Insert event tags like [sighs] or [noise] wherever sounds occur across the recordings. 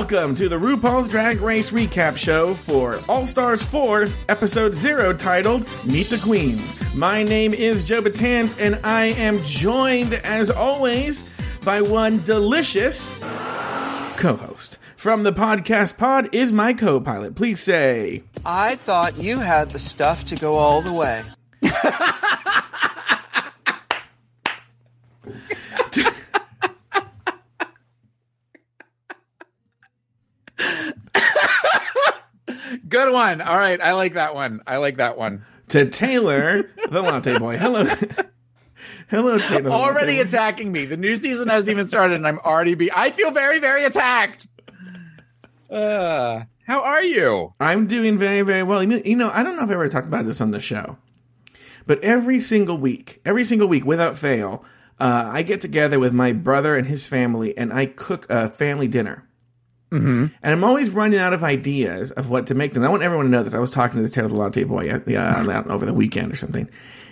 Welcome to the RuPaul's Drag Race recap show for All Stars 4's episode 0 titled Meet the Queens. My name is Joe Batans and I am joined as always by one delicious co-host. From the podcast pod is my co-pilot. Please say I thought you had the stuff to go all the way. [laughs] Good one. All right, I like that one. I like that one. to Taylor, the latte boy. Hello. Hello, Taylor. Already Latte Boy. attacking me. The new season hasn't even started, and I'm already be. I feel very, very attacked. Uh, how are you? I'm doing very, very well. You know, you know, I don't know if I ever talked about this on the show, but every single week, every single week without fail, uh, I get together with my brother and his family and I cook a family dinner. Mm-hmm. And I'm always running out of ideas of what to make them. I want everyone to know this. I was talking to this Taylor Latte boy over the weekend or something.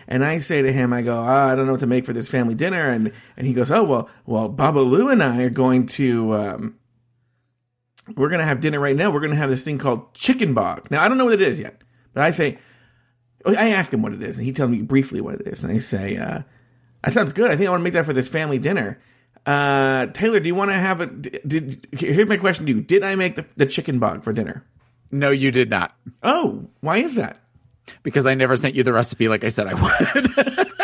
And I say to him, I go, oh, I don't know what to make for this family dinner. And, and he goes, oh, well, well, Babalu and I are going to, um, we're going to have dinner right now. We're going to have this thing called chicken bog. Now, I don't know what it is yet, but I say, I ask him what it is, and he tells me briefly what it is. And I say, uh, that sounds good. I think I want to make that for this family dinner. Uh, Taylor, do you want to have a, did, here's my question to you. Did I make the, the chicken bog for dinner? No, you did not, Oh, why is that? because I never sent you the recipe like I said I would. [laughs]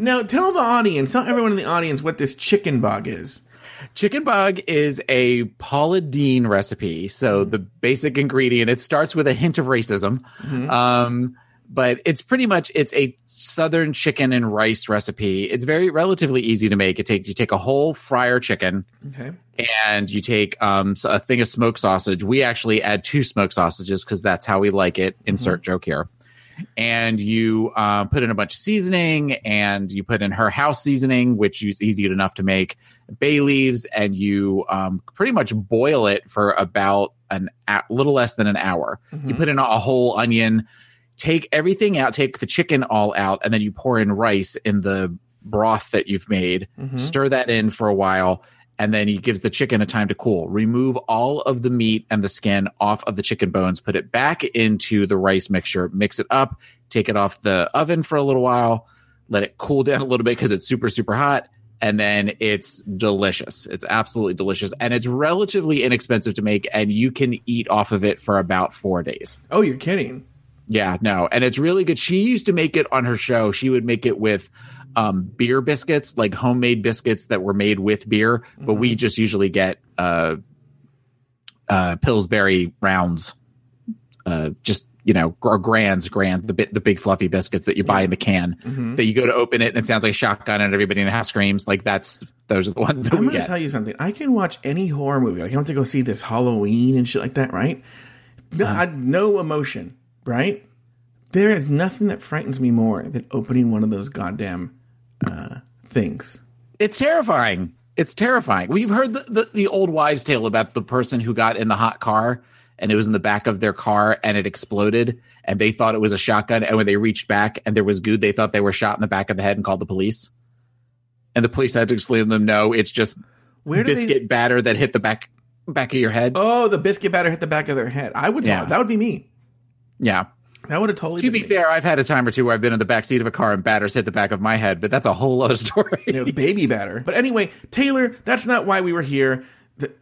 Now, tell the audience, tell everyone in the audience what this chicken bog is. Chicken bug is a Paula Deen recipe. So the basic ingredient, it starts with a hint of racism. Um, but it's pretty much it's a southern chicken and rice recipe. It's very relatively easy to make. It takes you take a whole fryer chicken Okay. and you take um a thing of smoked sausage. We actually add two smoked sausages because that's how we like it. Insert joke here. And you um, put in a bunch of seasoning, and you put in her house seasoning, which is easy enough to make. Bay leaves, and you um, pretty much boil it for about an a little less than an hour. You put in a whole onion, take everything out, take the chicken all out, and then you pour in rice in the broth that you've made. Mm-hmm. Stir that in for a while, and then he gives the chicken a time to cool. Remove all of the meat and the skin off of the chicken bones, put it back into the rice mixture, mix it up, take it off the oven for a little while, let it cool down a little bit because it's super, super hot. And then it's delicious. It's absolutely delicious. And it's relatively inexpensive to make, and you can eat off of it for about four days. Oh, you're kidding. Yeah, no, and it's really good. She used to make it on her show. She would make it with um, beer biscuits, like homemade biscuits that were made with beer, but we just usually get uh, uh, Pillsbury rounds, uh, just you know, or grands, grand, the bit, the big fluffy biscuits that you buy in the can that you go to open it and it sounds like a shotgun and everybody in the house screams. Like that's those are the ones that I'm we to get. tell you something. I can watch any horror movie. Like, I went to go see this Halloween and shit like that, right? No, Uh-huh. I, no emotion, right? There is nothing that frightens me more than opening one of those goddamn uh, things. It's terrifying. It's terrifying. We've heard the, the, the old wives' tale about the person who got in the hot car and it was in the back of their car and it exploded and they thought it was a shotgun. And when they reached back and there was goo, they thought they were shot in the back of the head and called the police. And the police had to explain to them, no, it's just Where biscuit they? batter that hit the back back of your head. Oh, the biscuit batter hit the back of their head. I would. Yeah. That would be me. Yeah. That would have totally. To be me. fair, I've had a time or two where I've been in the back seat of a car and batters hit the back of my head, but that's a whole other [laughs] story. you know, baby batter. But anyway, Taylor, that's not why we were here.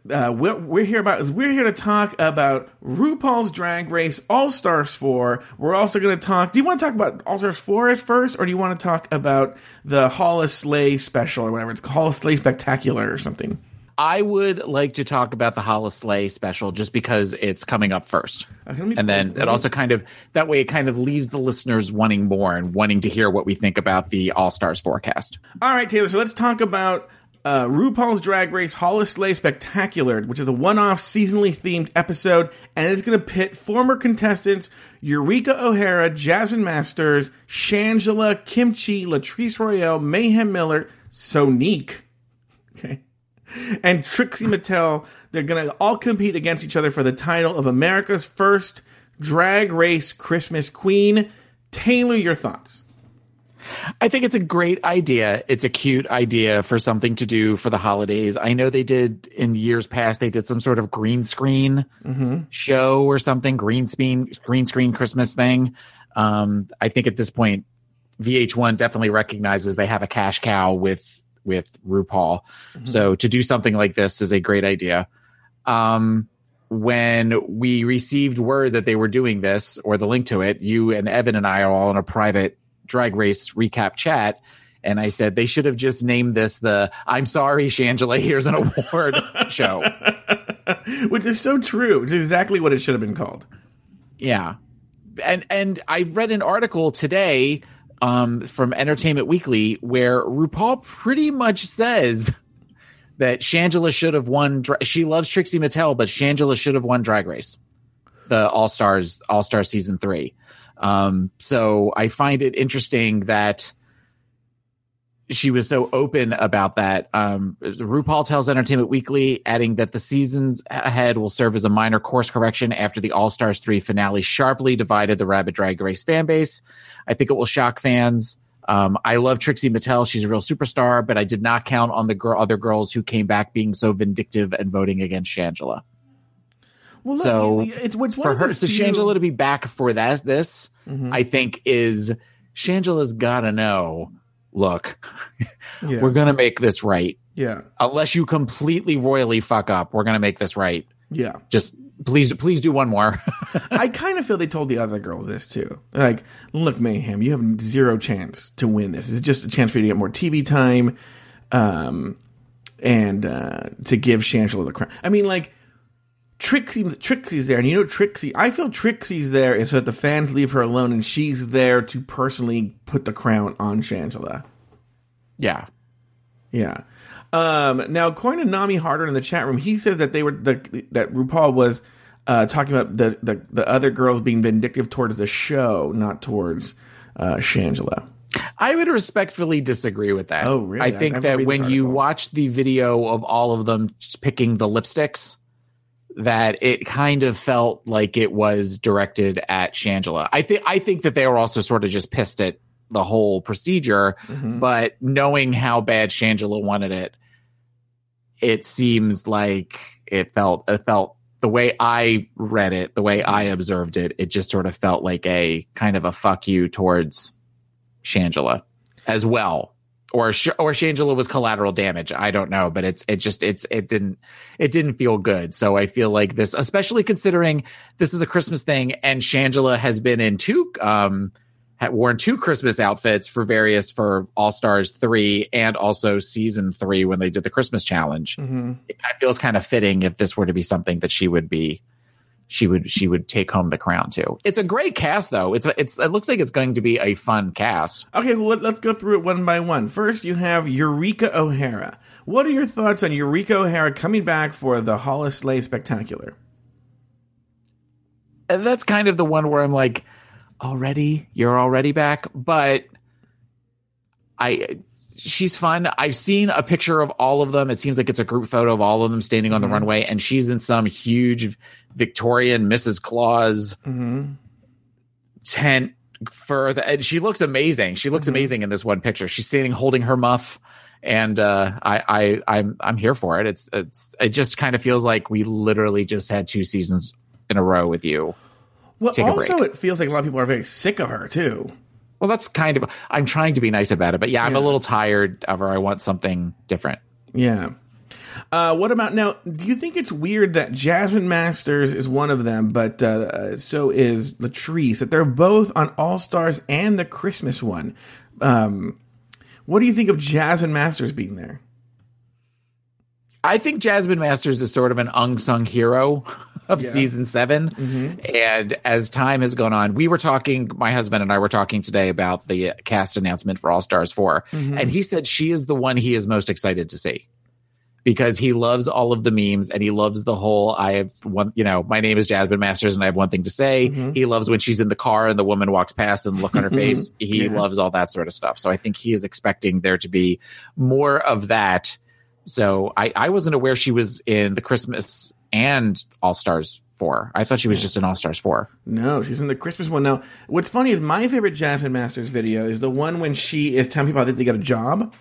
Uh, what we're here about is we're here to talk about RuPaul's Drag Race All Stars 4. We're also going to talk. Do you want to talk about All Stars 4 at first, or do you want to talk about the Holi-slay special or whatever? It's Holi-slay Spectacular or something. I would like to talk about the Holi-slay special just because it's coming up first. Okay, And then it also kind of that way it kind of leaves the listeners wanting more and wanting to hear what we think about the All Stars forecast. All right, Taylor. So let's talk about uh, RuPaul's Drag Race Holi-slay Spectacular, which is a one-off seasonally themed episode, and it's going to pit former contestants Eureka O'Hara, Jasmine Masters, Shangela, Kimchi, Latrice Royale, Mayhem Miller, Sonique, okay, and Trixie Mattel. They're going to all compete against each other for the title of America's first Drag Race Christmas Queen. Taylor, your thoughts? I think it's a great idea. It's a cute idea for something to do for the holidays. I know they did in years past. They did some sort of green screen show or something, green screen green screen Christmas thing. Um, I think at this point, VH1 definitely recognizes they have a cash cow with with RuPaul. So to do something like this is a great idea. Um, when we received word that they were doing this or the link to it, you and Evan and I are all in a private drag race recap chat. And I said they should have just named this the I'm sorry, Shangela, [laughs] here's an award [laughs] show. Which is so true. It's exactly what it should have been called. Yeah. And and I read an article today um, from Entertainment Weekly where RuPaul pretty much says that Shangela should have won. She loves Trixie Mattel, but Shangela should have won Drag Race, the All Stars All Star season three. Um, so I find it interesting that she was so open about that. Um, RuPaul tells Entertainment Weekly, adding that the seasons ahead will serve as a minor course correction after the All Stars 3 finale sharply divided the Rabbit Drag Race fan base. I think it will shock fans. Um, I love Trixie Mattel. She's a real superstar, but I did not count on the girl, other girls who came back being so vindictive and voting against Shangela. Well, look, So, it's, it's one For her, so few- Shangela to be back for that, this, Mhm. I think is Shangela's gotta know, look, yeah, we're going to make this right. yeah, unless you completely royally fuck up, we're gonna make this right. yeah. Just please, please do one more. [laughs] I kind of feel they told the other girls this too. Like, look, Mayhem, you have zero chance to win this. It's just a chance for you to get more TV time, um, and uh, to give Shangela the crown. I mean, like Trixie, Trixie's there, and you know Trixie. I feel Trixie's there is so that the fans leave her alone, and she's there to personally put the crown on Shangela. yeah, Yeah. Um, now, according to Nami Harder in the chat room, he says that they were the, that RuPaul was uh, talking about the, the the other girls being vindictive towards the show, not towards uh, Shangela. I would respectfully disagree with that. Oh, really? I I- think I've that when you watch the video of all of them picking the lipsticks, that it kind of felt like it was directed at Shangela. I think I think that they were also sort of just pissed at the whole procedure, Mhm. but knowing how bad Shangela wanted it, it seems like it felt it felt the way I read it, the way I observed it, it just sort of felt like a kind of a fuck you towards Shangela as well. Or or Shangela was collateral damage. I don't know, but it's it just it's it didn't it didn't feel good. So I feel like this, especially considering this is a Christmas thing, and Shangela has been in two um had worn two Christmas outfits for various for All Stars three and also season three when they did the Christmas challenge. Mhm. It feels kind of fitting if this were to be something that she would be she would she would take home the crown too. It's a great cast though. It's a, it's it looks like it's going to be a fun cast. Okay, well, let, let's go through it one by one. First, you have Eureka O'Hara. What are your thoughts on Eureka O'Hara coming back for the Holi-slay Spectacular? And that's kind of the one where I'm like, already you're already back, but I she's fun. I've seen a picture of all of them. It seems like it's a group photo of all of them standing on the runway, and she's in some huge Victorian Mrs. Claus Mm-hmm. tent further and she looks amazing she looks amazing in this one picture she's standing holding her muff and uh i i i'm i'm here for it it's it's it just kind of feels like we literally just had two seasons in a row with you Well, also, it feels like a lot of people are very sick of her too. Well that's kind of i'm trying to be nice about it but yeah i'm a little tired of her i want something different Yeah. Uh, what about now? Do you think it's weird that Jasmine Masters is one of them, but uh, so is Latrice? That they're both on All Stars and the Christmas one. Um, what do you think of Jasmine Masters being there? I think Jasmine Masters is sort of an unsung hero of Yeah. season 7 mm-hmm. And as time has gone on, we were talking, my husband and I were talking today about the cast announcement for All Stars 4. Mm-hmm. And he said she is the one he is most excited to see because he loves all of the memes and he loves the whole I have one, you know, my name is Jasmine Masters and I have one thing to say. Mm-hmm. He loves when she's in the car and the woman walks past and look on her [laughs] face. He Yeah. loves all that sort of stuff. So I think he is expecting there to be more of that. So I, I wasn't aware she was in the Christmas and All Stars four. I thought she was just in All Stars four. No, she's in the Christmas one. Now, what's funny is my favorite Jasmine Masters video is the one when she is telling people that they got a job.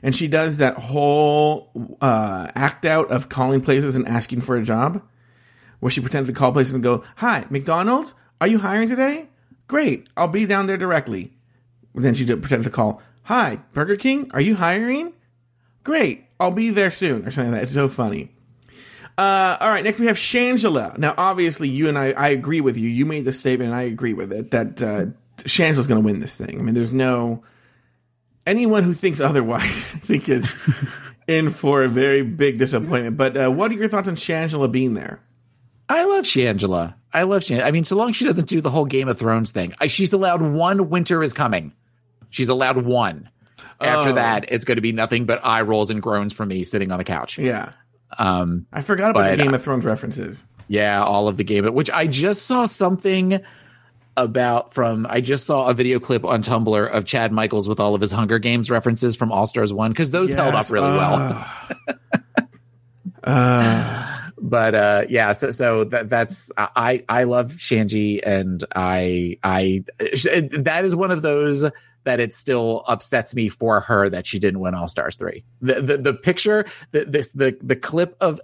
And she does that whole uh, act out of calling places and asking for a job, where she pretends to call places and go, Hi, McDonald's, are you hiring today? Great, I'll be down there directly. then she pretends to call, Hi, Burger King, are you hiring? Great, I'll be there soon, or something like that. It's so funny. Uh, all right, next we have Shangela. Now, obviously, you and I, I agree with you. You made the statement, and I agree with it, that uh, Shangela's going to win this thing. I mean, there's no. Anyone who thinks otherwise, [laughs] I think, is [laughs] in for a very big disappointment. But uh, what are your thoughts on Shangela being there? I love Shangela. I love Shangela. I mean, so long as she doesn't do the whole Game of Thrones thing. I, she's allowed one winter is coming. She's allowed one. After Oh. that, it's going to be nothing but eye rolls and groans from me sitting on the couch. Yeah. Um, I forgot about the Game uh, of Thrones references. Yeah, all of the game, which I just saw something about from. I just saw a video clip on Tumblr of Chad Michaels with all of his Hunger Games references from All Stars One because those held up really well. Ugh. Ugh. [laughs] But uh, yeah, so so that that's I I love Shanji and I I that is one of those that it still upsets me for her that she didn't win All Stars three. The the, the picture the this the the clip of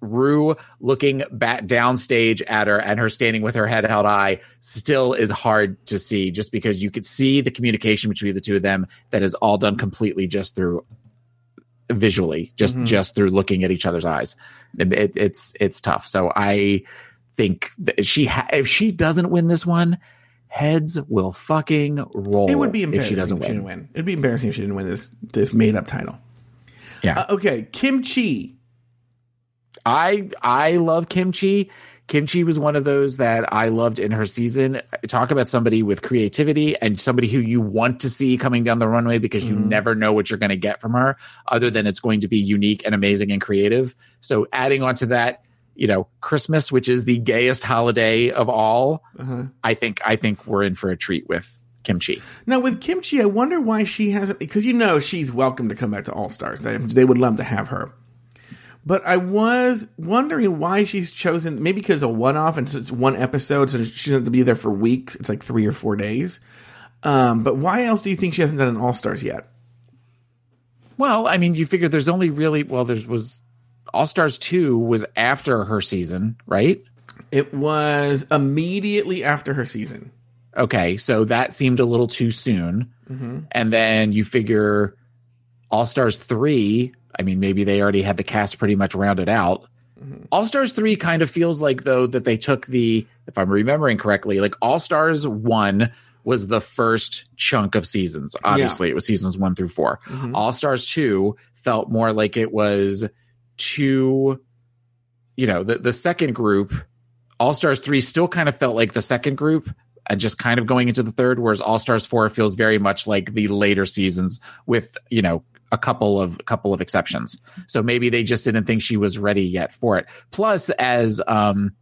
Rue looking back downstage at her and her standing with her head held high still is hard to see just because you could see the communication between the two of them that is all done completely just through visually just Mhm. just through looking at each other's eyes it- it's it's tough so i think that she ha- if she doesn't win this one heads will fucking roll It would be embarrassing if she doesn't didn't win win. It'd be embarrassing if she didn't win this this made up title. yeah Uh, okay, Kimchi. I I love kimchi. Kimchi was one of those that I loved in her season. Talk about somebody with creativity and somebody who you want to see coming down the runway because you Mhm. never know what you're going to get from her, other than it's going to be unique and amazing and creative. So adding on to that, you know, Christmas, which is the gayest holiday of all, Uh-huh. I think I think we're in for a treat with kimchi. Now with Kimchi, I wonder why she hasn't because you know she's welcome to come back to All Stars. They, they would love to have her. But I was wondering why she's chosen. Maybe because a one off and it's one episode, so she doesn't have to be there for weeks. It's like three or four days. Um, but why else do you think she hasn't done an All Stars yet? Well, I mean, you figure there's only really well, there's was All Stars two was after her season, right? It was immediately after her season. Okay, so that seemed a little too soon. Mm-hmm. And then you figure All Stars 3, I mean, maybe they already had the cast pretty much rounded out. Mm-hmm. All Stars 3 kind of feels like, though, that they took the, if I'm remembering correctly, like All Stars 1 was the first chunk of seasons. Obviously, it was seasons 1 through 4. Mm-hmm. All Stars 2 felt more like it was two, you know, the, the second group. All Stars 3 still kind of felt like the second group and just kind of going into the third, whereas All Stars 4 feels very much like the later seasons with, you know, a couple of couple of exceptions. So maybe they just didn't think she was ready yet for it. Plus, as um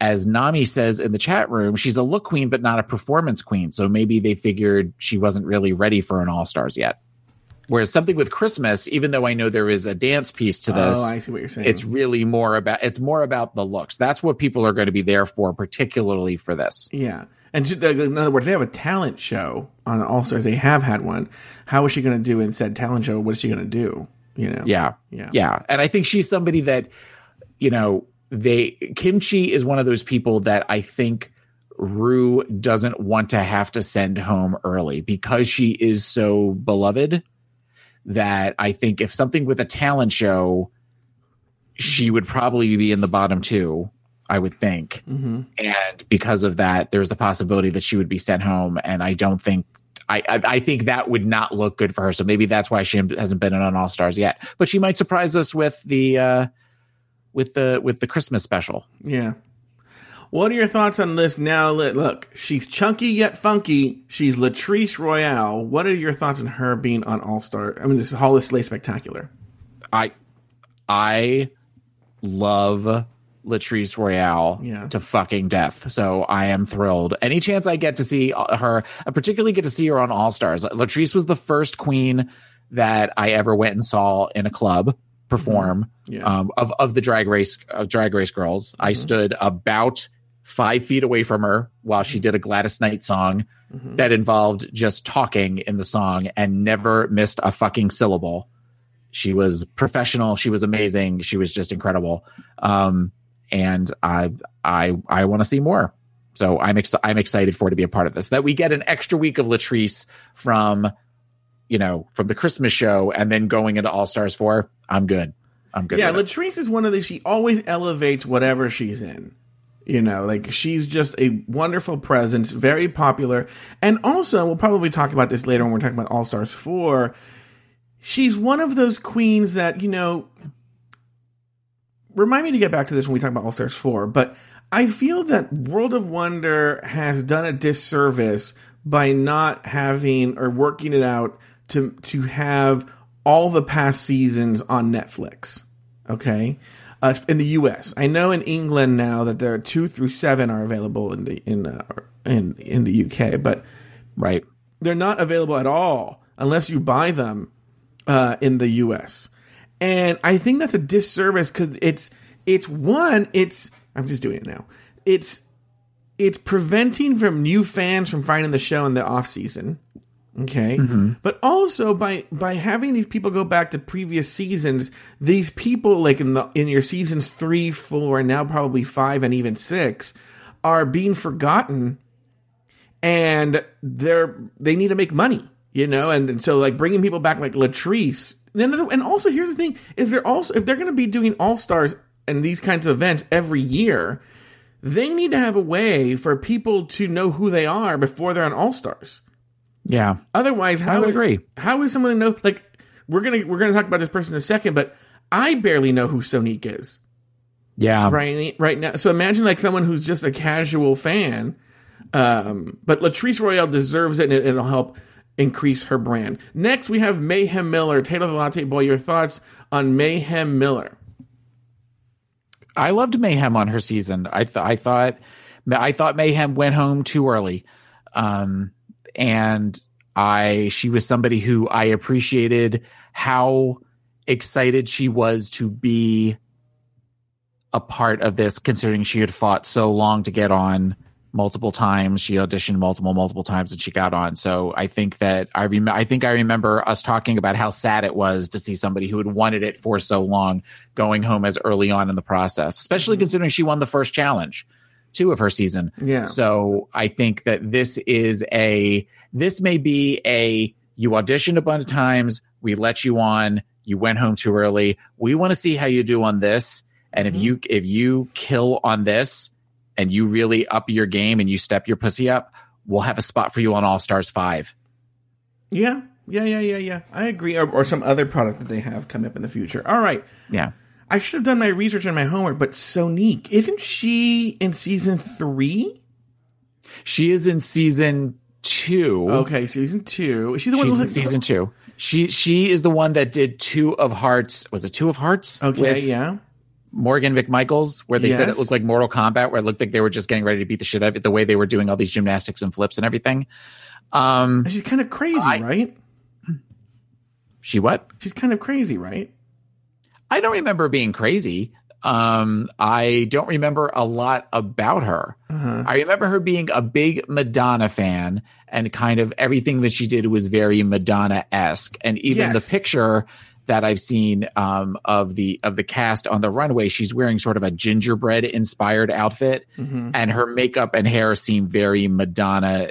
as Nami says in the chat room, she's a look queen, but not a performance queen. So maybe they figured she wasn't really ready for an All Stars yet. Whereas something with Christmas, even though I know there is a dance piece to this, oh, I see what you're saying. it's really more about it's more about the looks. That's what people are going to be there for, particularly for this. Yeah. And uh, in other words, they have a talent show on All Stars. They have had one. How is she going to do in said talent show? What is she going to do? You know? Yeah. Yeah. Yeah. And I think she's somebody that, you know, they Kimchi is one of those people that I think Rue doesn't want to have to send home early because she is so beloved that I think if something with a talent show, she would probably be in the bottom two, I would think. hmm and because of that, there's the possibility that she would be sent home. And I don't think. I, I I think that would not look good for her. So maybe that's why she hasn't been in on All Stars yet. But she might surprise us with the uh, with the with the Christmas special. Yeah. What are your thoughts on this now? Look, look, she's chunky yet funky. She's Latrice Royale. What are your thoughts on her being on All Star? I mean, this Holi-slay Spectacular. I I love Latrice Royale Yeah. to fucking death. So I am thrilled. Any chance I get to see uh, her, I particularly get to see her on All Stars. Latrice was the first queen that I ever went and saw in a club. perform Yeah. um, of of the drag race of drag race girls. I stood about five feet away from her while she did a Gladys Knight song Mhm. that involved just talking in the song and never missed a fucking syllable. She was professional. She was amazing. She was just incredible. Um, and I, I, I want to see more. So I'm ex- I'm excited for her to be a part of this. That we get an extra week of Latrice from, you know, from the Christmas show and then going into All Stars four. I'm good. I'm good. yeah. Latrice is one of the. She always elevates whatever she's in. You know, like she's just a wonderful presence, very popular, and also we'll probably talk about this later when we're talking about All Stars four. She's one of those queens that you know. Remind me to get back to this when we talk about All Stars four, but I feel that World of Wonder has done a disservice by not having or working it out to to have all the past seasons on Netflix. Okay, uh, in the U.S. I know in England now that there are two through seven are available in the in uh, in in the UK, but right. they're not available at all unless you buy them uh, in the U.S. And I think that's a disservice because it's it's one it's I'm just doing it now. It's it's preventing from new fans from finding the show in the off season. Okay, mm-hmm. but also by by having these people go back to previous seasons, these people like in the in your seasons three, four, and now probably five and even six are being forgotten and they're they need to make money, you know, and, and so like bringing people back like Latrice, and, another, and also here's the thing: is they're also if they're going to be doing All Stars and these kinds of events every year, they need to have a way for people to know who they are before they're on All Stars. Yeah. Otherwise, how would agree. How is someone to know? Like we're gonna we're gonna talk about this person in a second, but I barely know who Sonique is Yeah. right right now. So imagine like someone who's just a casual fan, um, but Latrice Royale deserves it, and it, it'll help increase her brand. Next, we have Mayhem Miller, Taylor the Latte Boy. Your thoughts on Mayhem Miller? I loved Mayhem on her season. I th- I thought I thought Mayhem went home too early, um, and I she was somebody who I appreciated how excited she was to be a part of this, considering she had fought so long to get on multiple times. She auditioned multiple, multiple times, and she got on. So I think that I rem- I think I remember us talking about how sad it was to see somebody who had wanted it for so long going home as early on in the process, especially mm-hmm. considering she won the first challenge two of her season. Yeah. So I think that this is a this may be a you auditioned a bunch of times, we let you on, you went home too early. We want to see how you do on this. And if mm-hmm. you if you kill on this and you really up your game and you step your pussy up, we'll have a spot for you on All Stars 5. Yeah, yeah, yeah, yeah, yeah. I agree. Or, or some other product that they have coming up in the future. All right. Yeah. I should have done my research and my homework, but Sonique isn't she in season three? She is in season 2. Okay, season two. Is she the one She's in season 2. She she is the one that did 2 of Hearts. Was it 2 of Hearts? Okay, yeah. Morgan McMichaels, where they said it looked like Mortal Kombat, where it looked like they were just getting ready to beat the shit out of it, the way they were doing all these gymnastics and flips and everything. Um, And she's kind of crazy, I- right? she what? She's kind of crazy, right? I don't remember being crazy. Um, I don't remember a lot about her. Uh-huh. I remember her being a big Madonna fan and kind of everything that she did was very Madonna esque. And even Yes. the picture that I've seen um, of the of the cast on the runway, she's wearing sort of a gingerbread inspired outfit, Mhm. and her makeup and hair seem very Madonna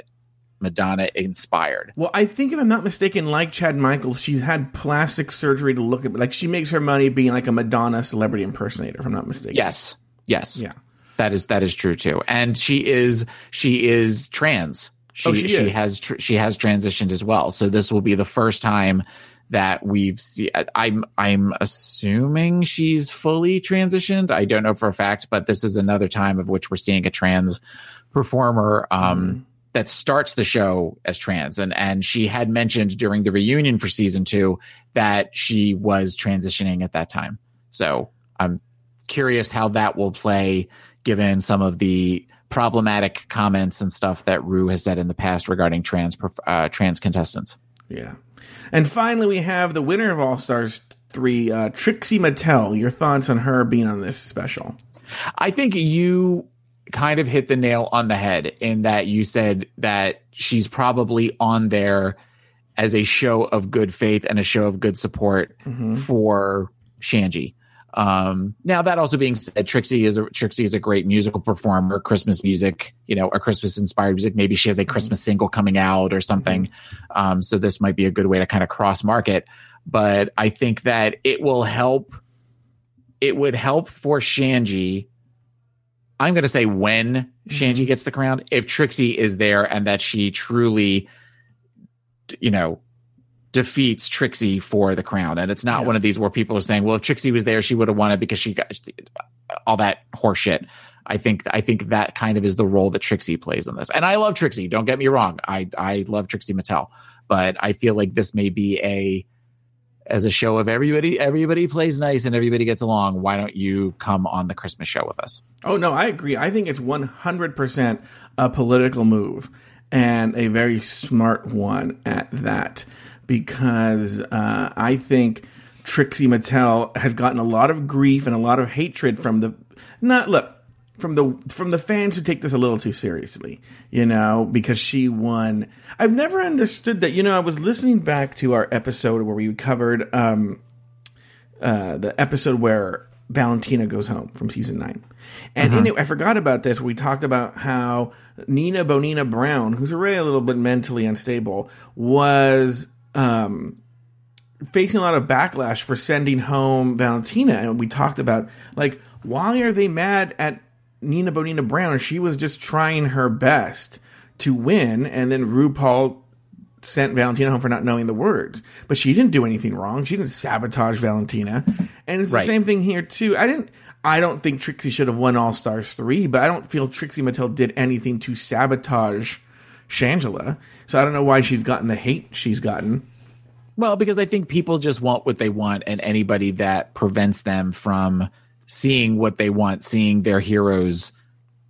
Madonna inspired. Well, I think if I'm not mistaken, like Chad Michaels, she's had plastic surgery to look at, like she makes her money being like a Madonna celebrity impersonator. If I'm not mistaken. Yes, yes, Yeah. that is that is true too. And she is she is trans. She Oh, she is. has tr- she has transitioned as well. So this will be the first time that we've seen. I'm I'm assuming she's fully transitioned. I don't know for a fact, but this is another time of which we're seeing a trans performer. Um, That starts the show as trans, and and she had mentioned during the reunion for season two that she was transitioning at that time. So I'm curious how that will play given some of the problematic comments and stuff that Rue has said in the past regarding trans uh, trans contestants. Yeah. And finally, we have the winner of All Stars three. Uh, Trixie Mattel, your thoughts on her being on this special? I think you kind of hit the nail on the head in that you said that she's probably on there as a show of good faith and a show of good support for Shanji. Um, now that also being said, Trixie is a Trixie is a great musical performer, Christmas music, you know, a Christmas inspired music. Maybe she has a Christmas single coming out or something. Um, so this might be a good way to kind of cross market. But I think that it will help. It would help for Shanji. I'm going to say when mm-hmm. Shanji gets the crown, if Trixie is there and that she truly, you know, defeats Trixie for the crown. And it's not Yeah. one of these where people are saying, well, if Trixie was there, she would have won it because she got all that horseshit. I think I think that kind of is the role that Trixie plays in this. And I love Trixie. Don't get me wrong. I I love Trixie Mattel, but I feel like this may be a as a show of everybody everybody plays nice and everybody gets along. Why don't you come on the Christmas show with us? Oh no, I agree. I think it's one hundred percent a political move and a very smart one at that, because uh, I think Trixie Mattel has gotten a lot of grief and a lot of hatred from the not look from the from the fans who take this a little too seriously, you know, because she won. I've never understood that. You know, I was listening back to our episode where we covered um, uh, the episode where Valentina goes home from season nine. And it, I forgot about this. We talked about how Nina Bo'nina Brown, who's already a little bit mentally unstable, was um, facing a lot of backlash for sending home Valentina. And we talked about, like, why are they mad at Nina Bo'nina Brown? She was just trying her best to win. And then RuPaul sent Valentina home for not knowing the words. But she didn't do anything wrong. She didn't sabotage Valentina. And it's the same thing here too. I didn't I don't think Trixie should have won All Stars 3, but I don't feel Trixie Mattel did anything to sabotage Shangela. So I don't know why she's gotten the hate she's gotten. Well, because I think people just want what they want, and anybody that prevents them from seeing what they want, seeing their heroes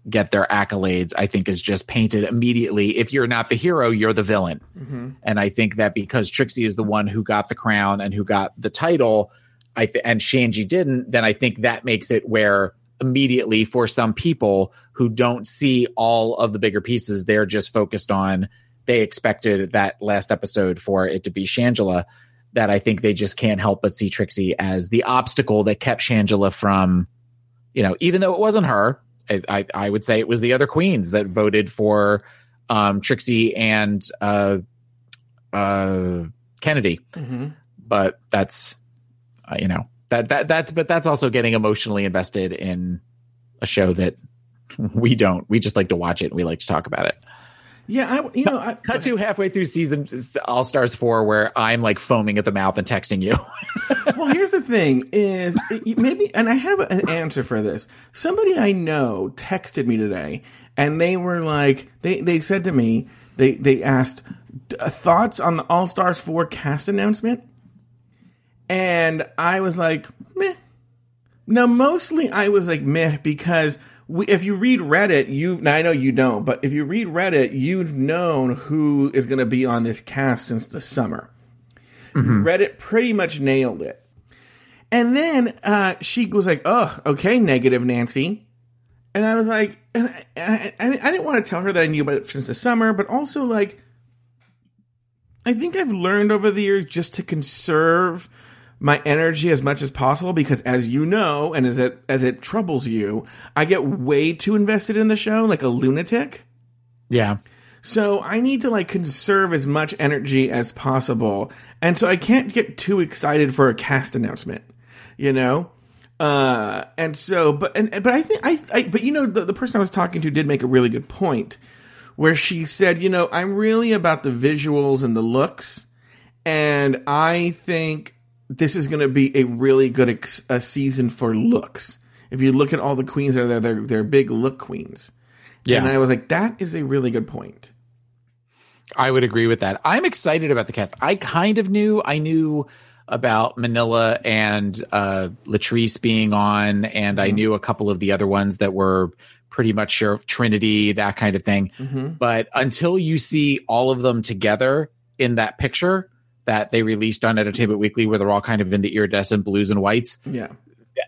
get their accolades, I think is just painted immediately. If you're not the hero, you're the villain. Mm-hmm. And I think that because Trixie is the one who got the crown and who got the title, I th- and Shanji didn't, then I think that makes it where immediately for some people who don't see all of the bigger pieces, they're just focused on they expected that last episode for it to be Shangela. That I think they just can't help but see Trixie as the obstacle that kept Shangela from, you know, even though it wasn't her, I, I, I would say it was the other queens that voted for um, Trixie and uh, uh, Kennedy. But that's, uh, you know, that that that, but that's also getting emotionally invested in a show that [laughs] we don't. We just like to watch it. and We like to talk about it. Yeah, I you know, I, Cut to halfway through season All Stars four, where I'm like foaming at the mouth and texting you. [laughs] well, here's the thing: is maybe, and I have an answer for this. Somebody I know texted me today, and they were like, they they said to me, they they asked uh, thoughts on the All Stars four cast announcement, and I was like, meh. Now, mostly I was like meh because we, if you read Reddit, you now I know you don't, but if you read Reddit, you've known who is going to be on this cast since the summer. Reddit pretty much nailed it. And then uh, she was like, "Oh, okay, negative Nancy," and I was like, and I, I, I I didn't want to tell her that I knew about it since the summer, but also like, I think I've learned over the years just to conserve my energy as much as possible because, as you know, and as it as it troubles you, I get way too invested in the show, like a lunatic. yeah, So I need to like conserve as much energy as possible. And so I can't get too excited for a cast announcement, you know? Uh, and so, but, and, but I think, I, I but you know, the, the person I was talking to did make a really good point where she said, you know, I'm really about the visuals and the looks. And I think this is going to be a really good ex- a season for looks. If you look at all the queens that are there, they're, they're big look queens. yeah. And I was like, that is a really good point. I would agree with that. I'm excited about the cast. I kind of knew. I knew about Manila and uh, Latrice being on, and I knew a couple of the other ones that were pretty much sure Trinity, that kind of thing. But until you see all of them together in that picture, that they released on Entertainment Weekly, where they're all kind of in the iridescent blues and whites. Yeah.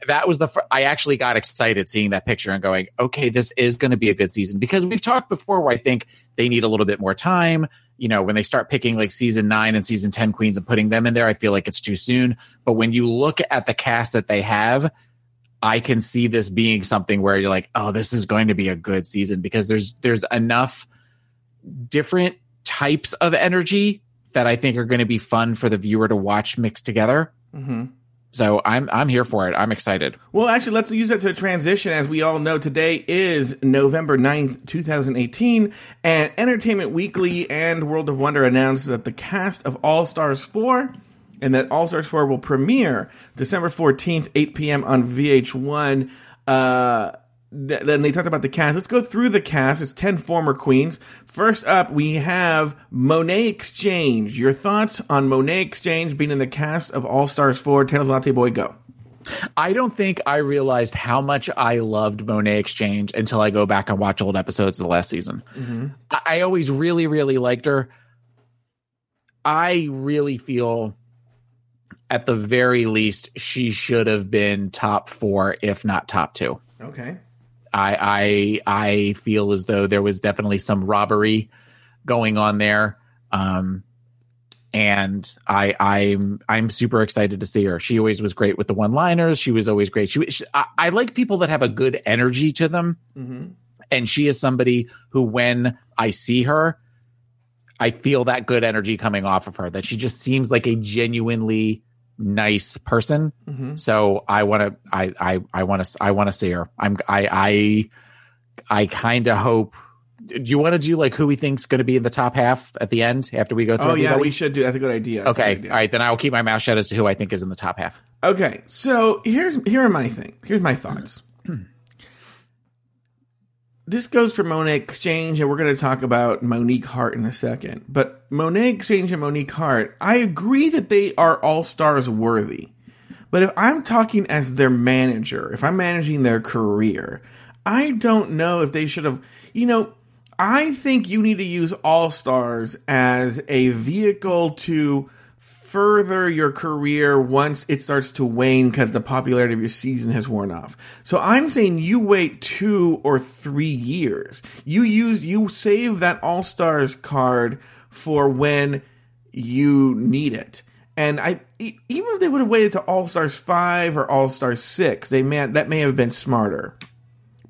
That was the fir- I actually got excited seeing that picture and going, okay, this is going to be a good season because we've talked before where I think they need a little bit more time. You know, when they start picking like season nine and season 10 queens and putting them in there, I feel like it's too soon. But when you look at the cast that they have, I can see this being something where you're like, oh, this is going to be a good season because there's there's enough different types of energy that I think are going to be fun for the viewer to watch mixed together. Mm-hmm. So I'm I'm here for it. I'm excited. Well, actually, let's use that to transition. As we all know, today is November 9th, 2018, and Entertainment Weekly and World of Wonder announced that the cast of All Stars 4 and that All Stars 4 will premiere December 14th, 8 p.m. on VH1. Uh, th- then they talked about the cast. Let's go through the cast. It's 10 former queens. First up, we have Monét X Change. Your thoughts on Monét X Change being in the cast of All Stars 4? Taylor Latte Boy, go. I don't think I realized how much I loved Monét X Change until I go back and watch old episodes of the last season. Mm-hmm. I, I always really, really liked her. I really feel at the very least she should have been top four, if not top two. Okay. I I I feel as though there was definitely some robbery going on there. Um and I I'm I'm super excited to see her. She always was great with the one-liners. She was always great. She, she I, I like people that have a good energy to them. Mm-hmm. And she is somebody who when I see her I feel that good energy coming off of her that she just seems like a genuinely nice person. Mm-hmm. So I want to, I, I, I want to, I want to see her. I'm, I, I, I kind of hope. Do you want to do like who we think's going to be in the top half at the end after we go through? Oh yeah, we should do. That's a good idea. That's Okay, good idea. all right. Then I will keep my mouth shut as to who I think is in the top half. Okay, so here's here are my thing. Here's my thoughts. [clears throat] this goes for Monét X Change, and we're going to talk about Monique Heart in a second. But Monét X Change and Monique Heart, I agree that they are all stars worthy. But if I'm talking as their manager, if I'm managing their career, I don't know if they should have, you know, I think you need to use All Stars as a vehicle to further your career once it starts to wane because the popularity of your season has worn off. So I'm saying you wait two or three years. You use, you save that All Stars card for when you need it. And I, even if they would have waited to All Stars five or All Stars six, they may that may have been smarter.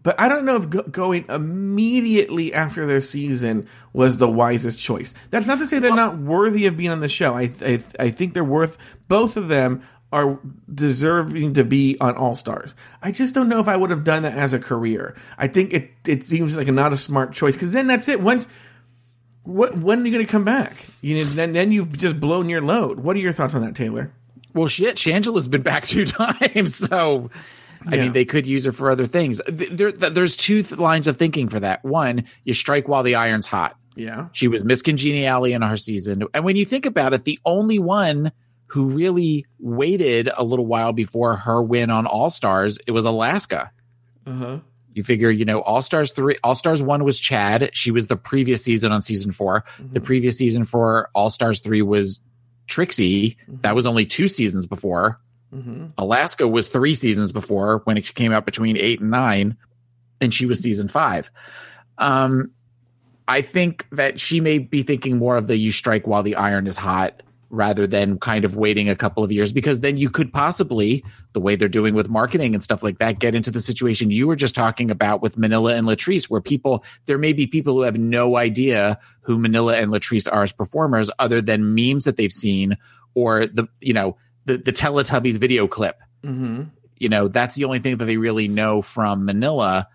But I don't know if go- going immediately after their season was the wisest choice. That's not to say they're not worthy of being on the show. I I, think they're worth. Both of them are deserving to be on All Stars. I just don't know if I would have done that as a career. I think it it seems like a not a smart choice because then that's it. Once what when are you going to come back? You know, then then you've just blown your load. What are your thoughts on that, Taylor? Well, shit, Shangela's been back two [laughs] times, so I Yeah. mean, they could use her for other things. There, there's two th- lines of thinking for that. One, you strike while the iron's hot. Yeah. She was Miss Congeniality in her season, and when you think about it, the only one who really waited a little while before her win on All Stars, it was Alaska. Uh huh. You figure, you know, All Stars three, All Stars one was Chad. She was the previous season on season 4 The previous season for All Stars three was Trixie. That was only two seasons before. Mm-hmm. Alaska was three seasons before when it came out between eight and nine, and she was season five. Um, I think that she may be thinking more of the you strike while the iron is hot rather than kind of waiting a couple of years because then you could possibly the way they're doing with marketing and stuff like that get into the situation you were just talking about with Manila and Latrice where people there may be people who have no idea who Manila and Latrice are as performers other than memes that they've seen or the you know the the Teletubbies video clip Mm-hmm. you know that's the only thing that they really know from manila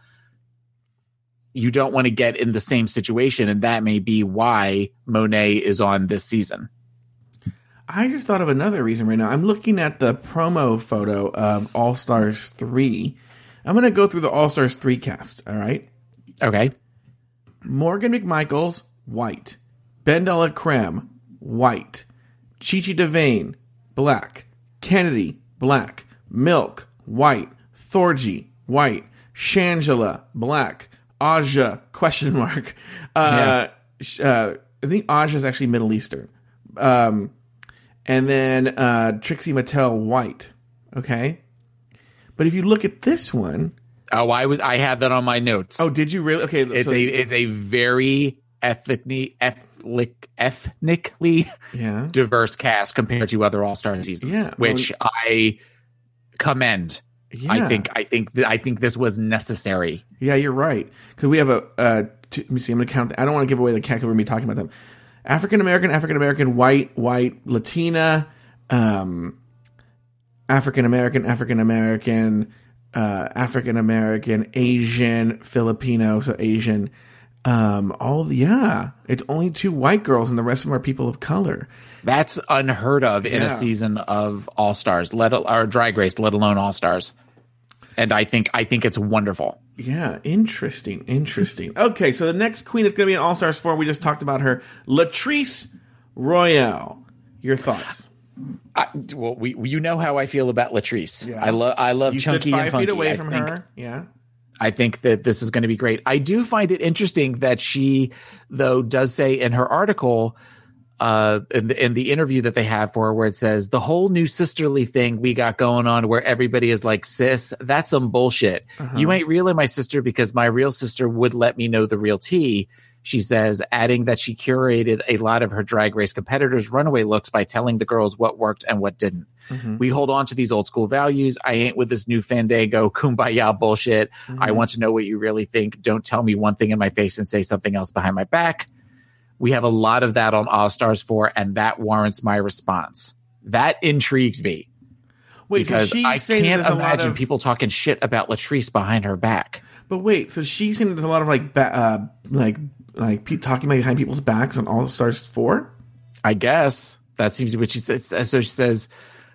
you don't want to get in the same situation and that may be why monet is on this season I just thought of another reason right now. I'm looking at the promo photo of All Stars 3. I'm going to go through the All Stars 3 cast, all right? okay Morgan McMichaels, white. BenDeLaCreme, white. Chi Chi DeVayne, black. Kennedy, black. Milk, white. Thorgy, white. Shangela, black. Aja, question [laughs] mark. Uh, sh- uh, I think Aja is actually Middle Eastern. Um, and then uh, Trixie Mattel white. Okay, but if you look at this one, Oh, I was I had that on my notes. oh, did you really? Okay, it's so- a it's a very ethnically ethnic ethnically yeah. diverse cast compared to other All Star seasons, Yeah, which I commend. Yeah. I think I think th- I think this was necessary. Yeah, you're right. Because we have a. Uh, two, let me see. I'm going to count. I don't want to give away the category. We're to be talking about them. African American, African American, white, white, Latina, um, African American, African American, uh, African American, Asian, Filipino, so Asian. Um, all yeah, it's only two white girls, and the rest of them are people of color. That's unheard of in Yeah. a season of All Stars, let or Drag Race, let alone All Stars. And I think I think it's wonderful. Yeah, interesting, interesting. Okay, so the next queen is going to be in All Stars 4. We just talked about her, Latrice Royale. Your thoughts? I, well, we you know how I feel about Latrice. Yeah. I love I love You chunky five and funky. feet away from think- her. Yeah. I think that this is going to be great. I do find it interesting that she, though, does say in her article, uh, in the, in the interview that they have for her, where it says the whole new sisterly thing we got going on, where everybody is like sis, that's some bullshit. Uh-huh. You ain't really my sister because my real sister would let me know the real tea. She says, adding that she curated a lot of her drag race competitors' runaway looks by telling the girls what worked and what didn't. Mhm. We hold on to these old school values. I ain't with this new Fandango kumbaya bullshit. I Mhm. want to know what you really think. Don't tell me one thing in my face and say something else behind my back. We have a lot of that on All Stars 4, and that warrants my response. That intrigues me Wait, because I can't there's a lot imagine of, people talking shit about Latrice behind her back. But wait, so she's saying there's a lot of like, ba- uh, like, like pe- talking behind people's backs on All Stars 4? I guess that seems to be what she says. So she says,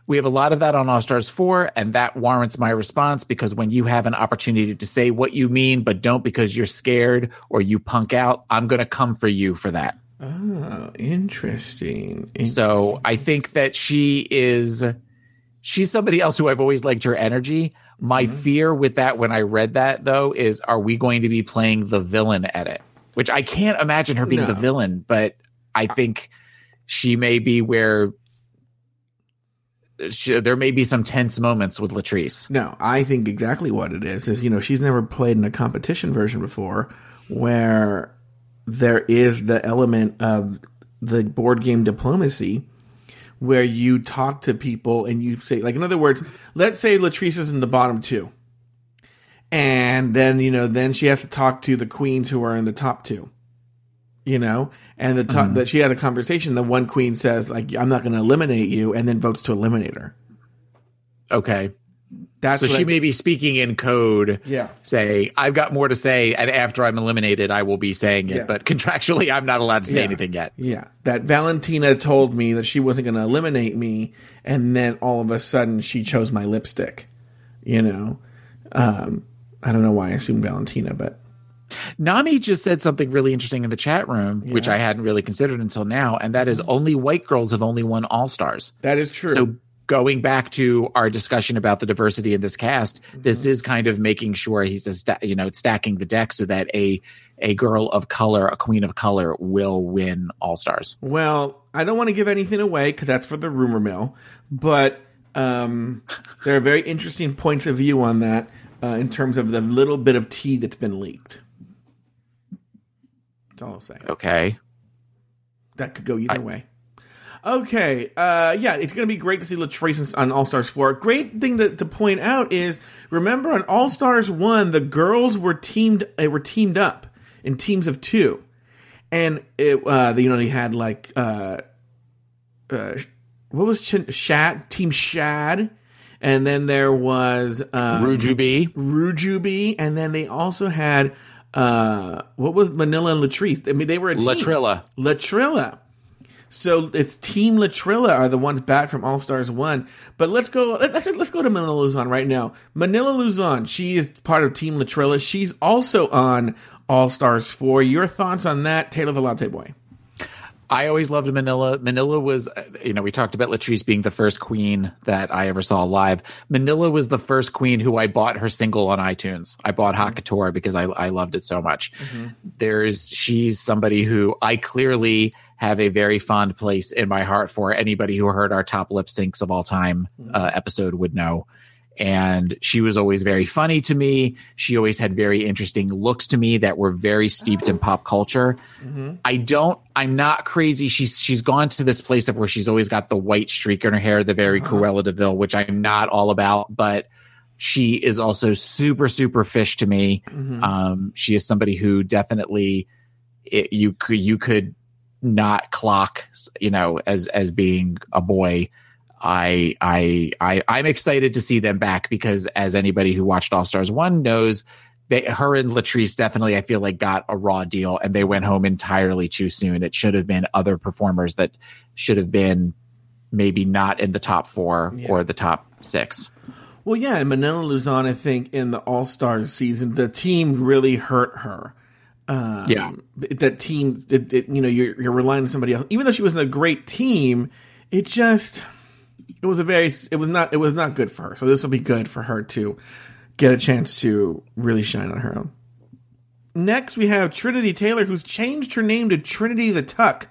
we have a lot of that on All Stars 4, and that warrants my response because when you have an opportunity to say what you mean, but don't because you're scared or you punk out, I'm going to come for you for that. Oh, interesting. In- So I think that she is, she's somebody else who I've always liked her energy. My mm-hmm. fear with that when I read that though is, are we going to be playing the villain edit? Which I can't imagine her being No. the villain, but I think she may be where she, there may be some tense moments with Latrice. No, I think exactly what it is is you know she's never played in a competition version before where there is the element of the board game diplomacy where you talk to people and you say like in other words, let's say Latrice is in the bottom two. And then, you know, then she has to talk to the queens who are in the top two. You know, and the top that she had a conversation. The one queen says, like, I'm not going to eliminate you, and then votes to eliminate her. Okay. That's So she I- may be speaking in code. Yeah. Say, I've got more to say, and after I'm eliminated, I will be saying it. Yeah. But contractually, I'm not allowed to say Yeah. anything yet. Yeah, that Valentina told me that she wasn't going to eliminate me, and then all of a sudden she chose my lipstick. You know, um, I don't know why I assumed Valentina, but Nami just said something really interesting in the chat room, which I hadn't really considered until now, and that is only white girls have only won All Stars. that is true. So going back to our discussion about the diversity in this cast, this is kind of making sure he's says, sta- you know, stacking the deck so that a a girl of color, a queen of color, will win All Stars. well, I don't want to give anything away because that's for the rumor mill, but um, there are very interesting points of view on that uh, in terms of the little bit of tea that's been leaked. That's all I'll say. Okay. that could go either way. Okay, uh, yeah, it's going to be great to see Latrice on All Stars 4. Great thing to, to point out is remember on All Stars 1, the girls were teamed they were teamed up in teams of two. And it, uh, you know, they had like, uh, uh, what was Ch- Shad? Team Shad. And then there was, um, Rujubee. Rujubee. And then they also had, uh, what was Manila and Latrice? I mean, they were a team. Latrilla. Latrilla. So it's Team Latrilla are the ones back from All Stars One. But let's go. Actually, let's go to Manila Luzon right now. Manila Luzon, she is part of Team Latrilla. She's also on All Stars Four. Your thoughts on that, Taylor the Latte Boy? I always loved Manila. Manila was, you know, we talked about Latrice being the first queen that I ever saw live. Manila was the first queen who I bought her single on iTunes. I bought mm-hmm. Hot Couture because I, I loved it so much. Mm-hmm. There's, she's somebody who I clearly have a very fond place in my heart for. Anybody who heard our top lip syncs of all time mm-hmm. uh, episode would know. And she was always very funny to me. She always had very interesting looks to me that were very steeped in oh. pop culture. Mm-hmm. I don't. I'm not crazy. She's she's gone to this place of where she's always got the white streak in her hair, the very uh-huh. Cruella de Vil, which I'm not all about. But she is also super super fish to me. Mm-hmm. Um, she is somebody who definitely it, you could you could not clock, you know, as as being a boy. I I I I'm excited to see them back because as anybody who watched All Stars One knows, they her and Latrice definitely I feel like got a raw deal and they went home entirely too soon. It should have been other performers that should have been maybe not in the top four or the top six. Well, yeah, and Manila Luzon, I think in the All Stars season, the team really hurt her. Um, Yeah. that team, it, it, you know, you're you're relying on somebody else. Even though she was in a great team, it just it was a very it was not it was not good for her. So this will be good for her to get a chance to really shine on her own. Next, we have Trinity Taylor, who's changed her name to Trinity the Tuck.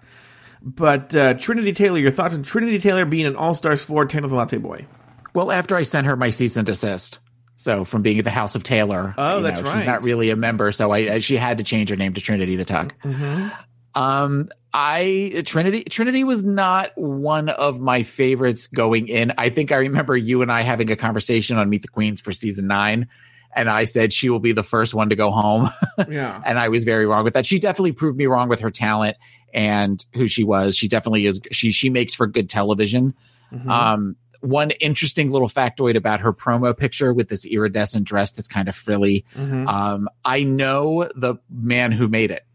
But uh, Trinity Taylor, your thoughts on Trinity Taylor being an All Stars four Tanner the Latte Boy? Well, after I sent her my cease and desist, so from being at the House of Taylor. Oh, that's She's right. not really a member, so I she had to change her name to Trinity the Tuck. Mm-hmm. Um, I Trinity Trinity was not one of my favorites going in. I think I remember you and I having a conversation on Meet the Queens for season nine, and I said she will be the first one to go home. [laughs] Yeah. and I was very wrong with that. She definitely proved me wrong with her talent and who she was. She definitely is. She she makes for good television. Mm-hmm. Um, one interesting little factoid about her promo picture with this iridescent dress that's kind of frilly. Mm-hmm. Um, I know the man who made it.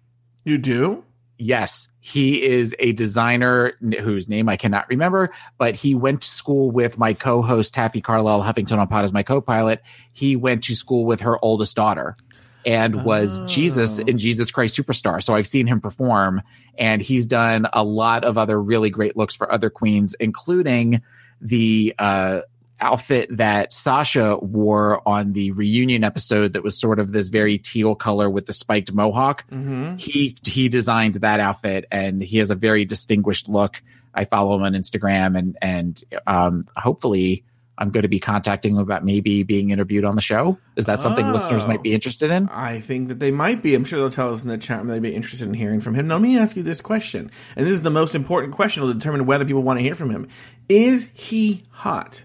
You do? Yes, he is a designer whose name I cannot remember, but he went to school with my co-host Taffy Carlisle Huffington on Pod as my co-pilot. He went to school with her oldest daughter and was Jesus in Jesus Christ Superstar. So I've seen him perform and he's done a lot of other really great looks for other queens, including the uh outfit that Sasha wore on the reunion episode that was sort of this very teal color with the spiked mohawk Mm-hmm. he he designed that outfit and he has a very distinguished look i follow him on instagram and and um hopefully i'm going to be contacting him about maybe being interviewed on the show is that something Oh. listeners might be interested in I think that they might be. I'm sure they'll tell us in the chat room they'd be interested in hearing from him. Now, let me ask you this question, and this is the most important question to determine whether people want to hear from him. Is he hot?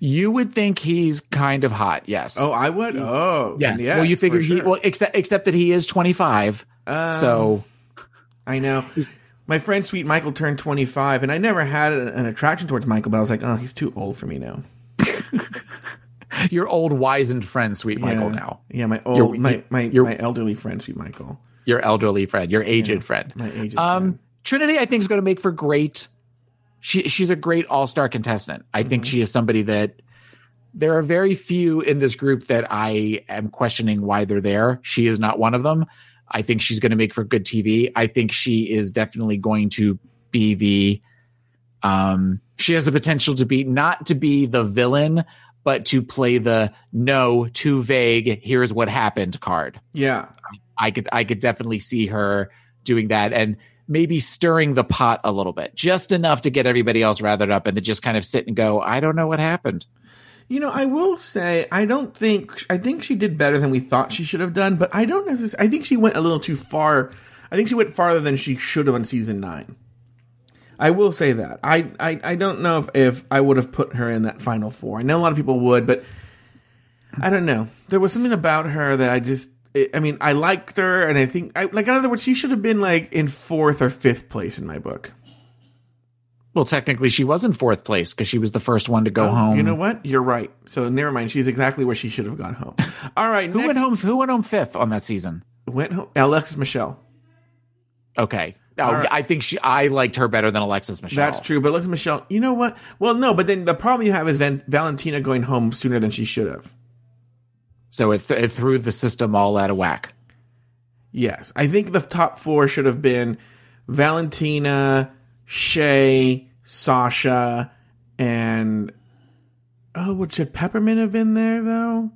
You would think he's kind of hot yes Oh, I would. Oh, yes, well you figure he well except except that he is 25 Um, so I know. My friend Sweet Michael turned 25, and I never had an, attraction towards Michael, but I was like, oh, he's too old for me now. [laughs] your old wizened friend sweet michael now Yeah, my old, my my, my elderly friend Sweet Michael. your elderly friend your aged friend My aged Um, friend. Trinity, I think, is going to make for great. She she's a great all star contestant. I think she is somebody that there are very few in this group that I am questioning why they're there. She is not one of them. I think she's going to make for good TV. I think she is definitely going to be the. Um, she has the potential to be not to be the villain, but to play the no too vague. Here's what happened card. Yeah. I could I could definitely see her doing that and maybe stirring the pot a little bit, just enough to get everybody else rathered up and then just kind of sit and go, I don't know what happened. You know, I will say I don't think I think she did better than we thought she should have done, but I don't necessarily. I think she went a little too far. I think she went farther than she should have on season nine. I will say that. I I, I don't know if, if I would have put her in that final four. I know a lot of people would, but I don't know. There was something about her that I just. I mean, I liked her, and I think, I, like, in other words, she should have been like in fourth or fifth place in my book. Well, technically, she was in fourth place because she was the first one to go oh, home. Oh, You know what? You're right. So never mind. She's exactly where she should have gone home. [laughs] All right. who next- went home? Who went home fifth on that season? went home. Alexis Michelle. Okay, oh, right. I think she. I liked her better than Alexis Michelle. That's true. But Alexis Michelle, you know what? Well, no, but then the problem you have is Van- Valentina going home sooner than she should have. So it, th- it threw the system all out of whack. Yes. I think the top four should have been Valentina, Shea, Sasha, and. Oh, would should Peppermint have been there, though?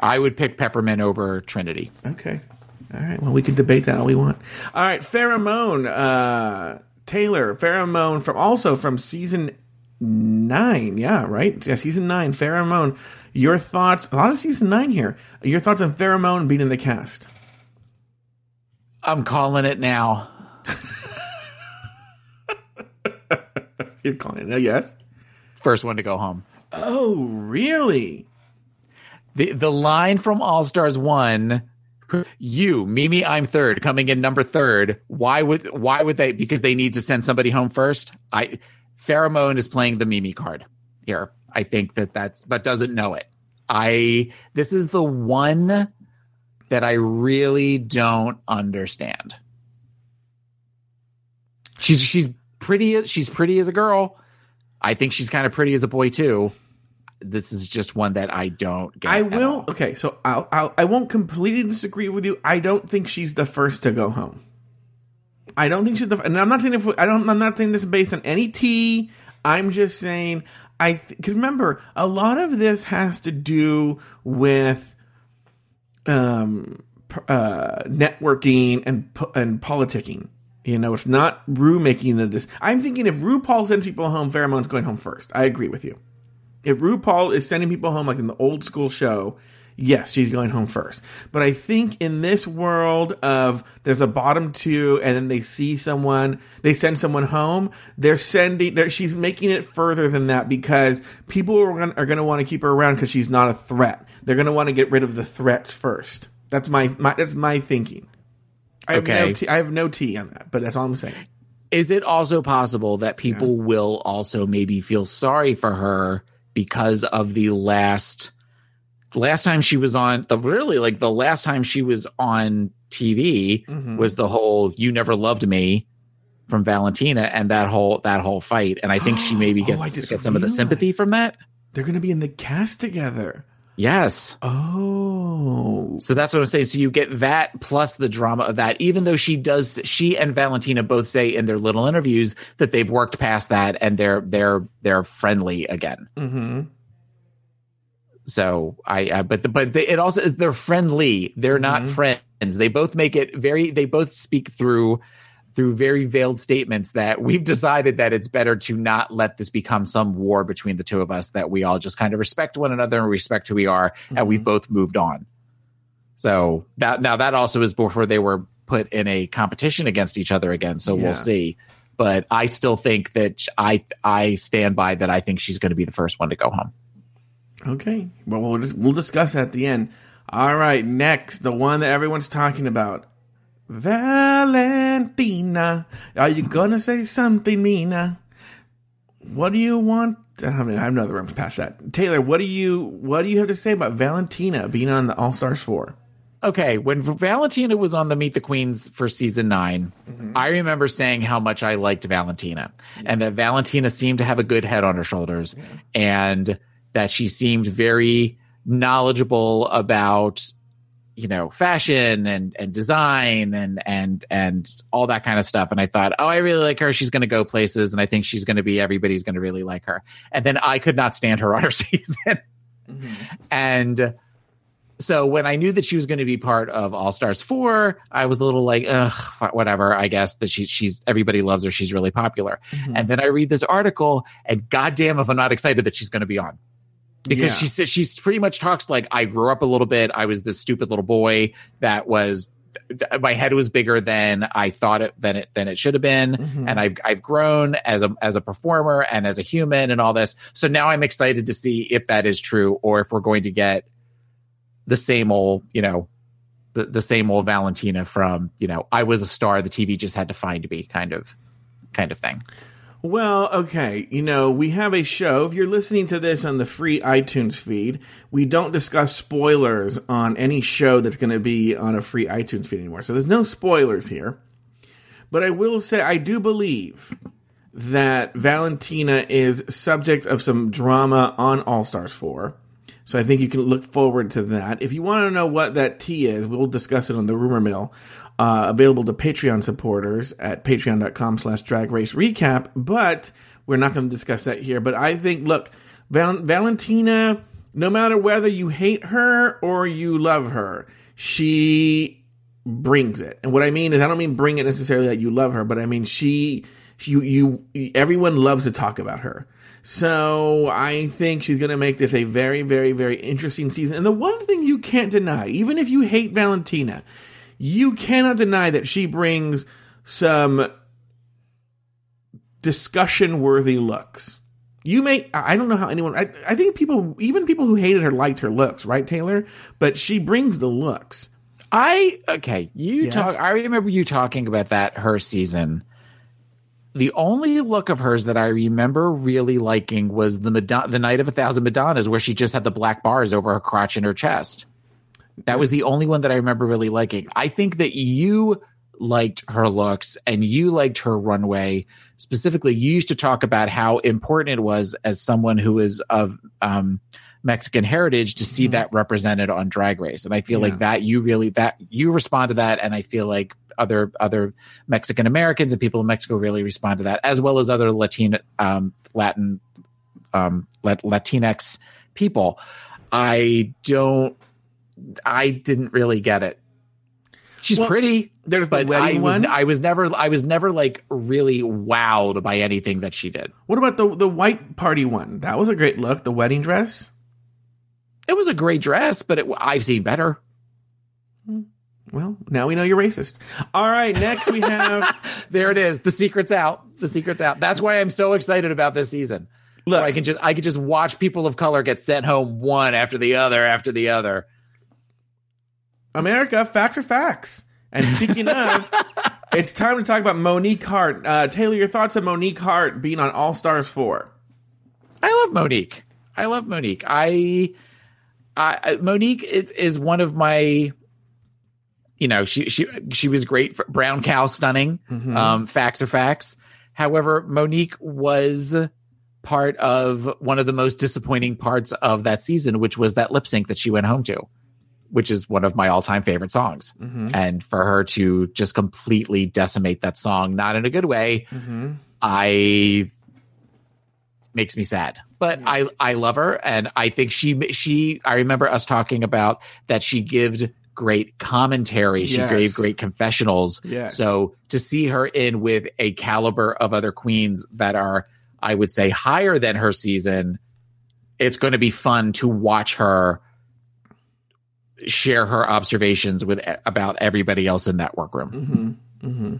I would pick Peppermint over Trinity. Okay. All right. Well, we can debate that all we want. All right. Farrah Moan, uh, Taylor, Farrah Moan from also from season nine. Yeah, right. Yeah, season nine. Farrah Moan. Your thoughts? A lot of season nine here. Your thoughts on Farrah Moan being in the cast? I'm calling it now. [laughs] You're calling it? a Yes. First one to go home. Oh, really? The the line from All Stars one, you, Mimi, I'm third, coming in number third. Why would why would they? Because they need to send somebody home first. I Farrah Moan is playing the Mimi card here. I think that that's but doesn't know it. I this is the one that I really don't understand. She's she's pretty she's pretty as a girl. I think she's kind of pretty as a boy too. This is just one that I don't get. I will. Okay, so I'll, I'll I won't completely disagree with you. I don't think she's the first to go home. I don't think she's the. And I'm not saying if I don't. I'm not saying this is based on any tea. I'm just saying I because remember a lot of this has to do with um uh networking and and politicking. You know, it's not Rue making the. Dis- I'm thinking if RuPaul sends people home, Farrah Moan's going home first. I agree with you. If RuPaul is sending people home like in the old school show, yes, she's going home first. But I think in this world of there's a bottom two and then they see someone, they send someone home, they're sending, they're, she's making it further than that because people are going are to want to keep her around because she's not a threat. They're going to want to get rid of the threats first. That's my, my that's my thinking. I have, no Okay. I have no tea on that, but that's all I'm saying. Is it also possible that people will also maybe feel sorry for her because of the last last time she was on the really like the last time she was on TV Mhm. was the whole "You Never Loved Me" from Valentina and that whole that whole fight, and I think she maybe [gasps] Oh, gets get some of the sympathy from that. They're going to be in the cast together. Yes. Oh. So that's what I'm saying. So you get that plus the drama of that, even though she does, she and Valentina both say in their little interviews that they've worked past that and they're they're they're friendly again. Mm-hmm. So I, but the, but they, it also they're friendly. They're not Mhm. friends. They both make it very. They both speak through through very veiled statements that we've decided that it's better to not let this become some war between the two of us. That we all just kind of respect one another and respect who we are, and we've both moved on. So that now that also is before they were put in a competition against each other again. So Yeah. we'll see. But I still think that I I stand by that. I think she's going to be the first one to go home. Okay. Well, we'll just, we'll discuss at the end. All right. Next, the one that everyone's talking about, Valentina. Are you gonna say something, Mina? What do you want? I mean, I have another room past that. Taylor, what do you what do you have to say about Valentina being on the All Stars four? Okay, when Valentina was on the Meet the Queens for season 9 mm-hmm. I remember saying how much I liked Valentina and that Valentina seemed to have a good head on her shoulders and that she seemed very knowledgeable about you know fashion and and design and and and all that kind of stuff and I thought oh I really like her she's going to go places and I think she's going to be everybody's going to really like her and then I could not stand her [laughs] on her season mm-hmm. and so when I knew that she was going to be part of All Stars four, I was a little like, ugh, whatever. I guess that she, she's everybody loves her. She's really popular. Mm-hmm. And then I read this article, and goddamn, if I'm not excited that she's going to be on. Because Yeah. she says she's pretty much talks like I grew up a little bit. I was this stupid little boy that was my head was bigger than I thought it than it than it should have been, Mhm. and I've I've grown as a as a performer and as a human and all this. So now I'm excited to see if that is true or if we're going to get the same old, you know, the, the same old Valentina from, you know, I was a star, the TV just had to find me kind of kind of thing. Well, okay. You know, we have a show. If you're listening to this on the free iTunes feed, we don't discuss spoilers on any show that's going to be on a free iTunes feed anymore. So there's no spoilers here. But I will say, I do believe that Valentina is subject of some drama on All Stars 4. So I think you can look forward to that. If you want to know what that tea is, we'll discuss it on the rumor mill. Uh, available to Patreon supporters at patreon.com slash drag race recap. But we're not going to discuss that here. But I think, look, Val- Valentina, no matter whether you hate her or you love her, she brings it. And what I mean is, I don't mean bring it necessarily that you love her, but I mean she, you, you, everyone loves to talk about her. So I think she's going to make this a very, very, very interesting season. And the one thing you can't deny, even if you hate Valentina, you cannot deny that she brings some discussion worthy looks. You may, I don't know how anyone, I, I think people, even people who hated her liked her looks, right, Taylor? But she brings the looks. I okay. You Yes. talk. I remember you talking about that her season. The only look of hers that I remember really liking was the Madonna, the Night of a Thousand Madonnas, where she just had the black bars over her crotch and her chest. That was the only one that I remember really liking. I think that you liked her looks and you liked her runway. Specifically, you used to talk about how important it was as someone who is of um, Mexican heritage to see that represented on Drag Race. And I feel Yeah. like that you really that you respond to that, and I feel like other other Mexican Americans and people in Mexico really respond to that, as well as other Latin um, Latin um, Latinx people. I don't. I didn't really get it. She's Well, pretty, There's the wedding I was, one. I was never. I was never like really wowed by anything that she did. what about the the white party one? That was a great look. The wedding dress. It was a great dress, but it, I've seen better. Hmm. Well, now we know you're racist. All right, next we have [laughs] There it is. The secret's out. The secret's out. That's why I'm so excited about this season. look. I can just I can just watch people of color get sent home one after the other after the other. America, facts are facts. And speaking of, [laughs] it's time to talk about Monique Heart. Uh, Taylor, your thoughts on Monique Heart being on All Stars 4? I love Monique. I love Monique. I, I Monique is is one of my. You know, she she she was great for brown cow stunning. Um, facts are facts. However, Monique was part of one of the most disappointing parts of that season, which was that lip sync that she went home to, which is one of my all time favorite songs. Mm-hmm. And for her to just completely decimate that song, not in a good way, mm-hmm. I makes me sad. But I I love her, and I think she she. I remember us talking about that she gave great commentary. She Yes. gave great confessionals. Yes. So to see her in with a caliber of other queens that are, I would say, higher than her season, it's going to be fun to watch her share her observations with about everybody else in that workroom. Mm-hmm. Mm-hmm.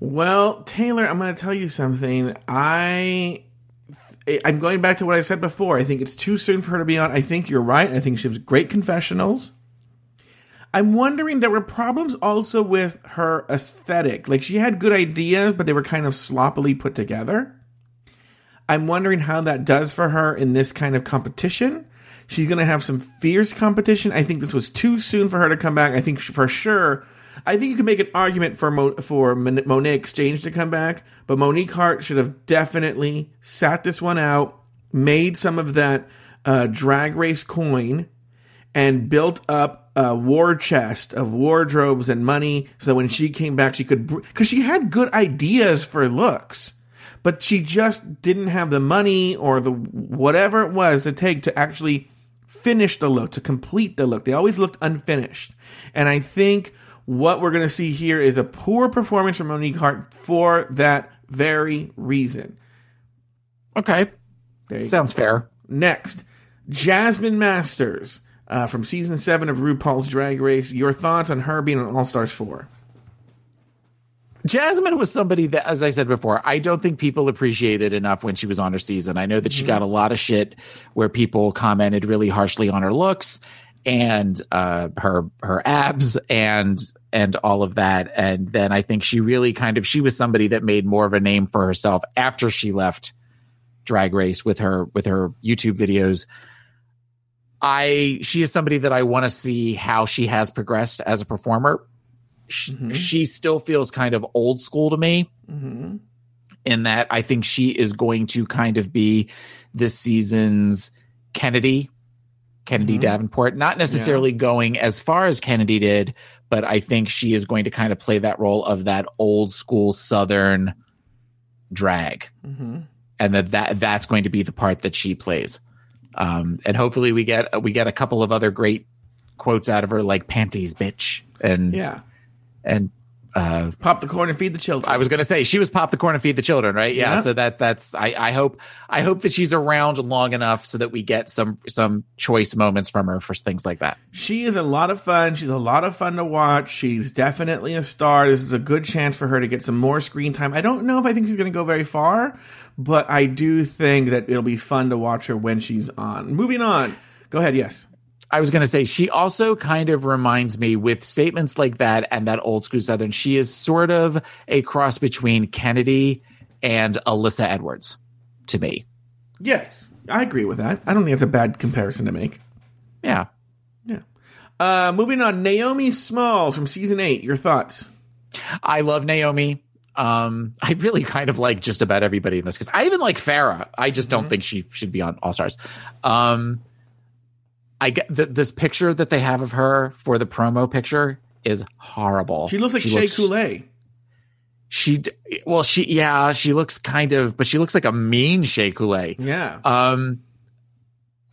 Well, Taylor, I'm going to tell you something. I I'm going back to what I said before. I think it's too soon for her to be on. I think you're right. I think she has great confessionals. I'm wondering there were problems also with her aesthetic. Like she had good ideas, but they were kind of sloppily put together. I'm wondering how that does for her in this kind of competition. She's going to have some fierce competition. I think this was too soon for her to come back. I think for sure, I think you can make an argument for Mo, for Mon- Monét X Change to come back, but Monique Heart should have definitely sat this one out, made some of that uh, drag race coin, and built up a war chest of wardrobes and money so when she came back she could because she had good ideas for looks but she just didn't have the money or the whatever it was to take to actually finish the look to complete the look they always looked unfinished and i think what we're going to see here is a poor performance from monique heart for that very reason Okay, there you go. sounds fair. Next, Jasmine Masters uh, from season seven of RuPaul's Drag Race. Your thoughts on her being on All Stars 4? Jasmine was somebody that, as I said before, I don't think people appreciated enough when she was on her season. I know that she got a lot of shit where people commented really harshly on her looks and uh, her her abs and and all of that. And then I think she really kind of she was somebody that made more of a name for herself after she left Drag Race with her with her YouTube videos. I she is somebody that I want to see how she has progressed as a performer sh- mm-hmm. she still feels kind of old school to me. Mm-hmm. In that I think she is going to kind of be this season's Kennedy, Kennedy mm-hmm. Davenport, not necessarily going as far as Kennedy did, but I think she is going to kind of play that role of that old school Southern drag. And that, that that's going to be the part that she plays. Um, and hopefully we get we get a couple of other great quotes out of her like panties, bitch, and Yeah. And uh, Pop the corn and feed the children. I was gonna say she was pop the corn and feed the children, right? Yeah. Yeah. So that that's I, I hope I hope that she's around long enough so that we get some some choice moments from her for things like that. She is a lot of fun. She's a lot of fun to watch. She's definitely a star. This is a good chance for her to get some more screen time. I don't know if I think she's going to go very far, but I do think that it'll be fun to watch her when she's on. Moving on. Go ahead. Yes. I was going to say she also kind of reminds me with statements like that and that old school Southern. She is sort of a cross between Kennedy and Alyssa Edwards to me. Yes. I agree with that. I don't think it's a bad comparison to make. Yeah. Yeah. Uh, moving on. Naomi Smalls from season eight. Your thoughts? I love Naomi. Um, I really kind of like just about everybody in this because I even like Farrah. I just don't think she should be on All Stars. Um, I get th- this picture that they have of her for the promo picture is horrible. She looks like Shea Couleé. She well, she yeah, she looks kind of, but she looks like a mean Shea Couleé. Yeah. Um,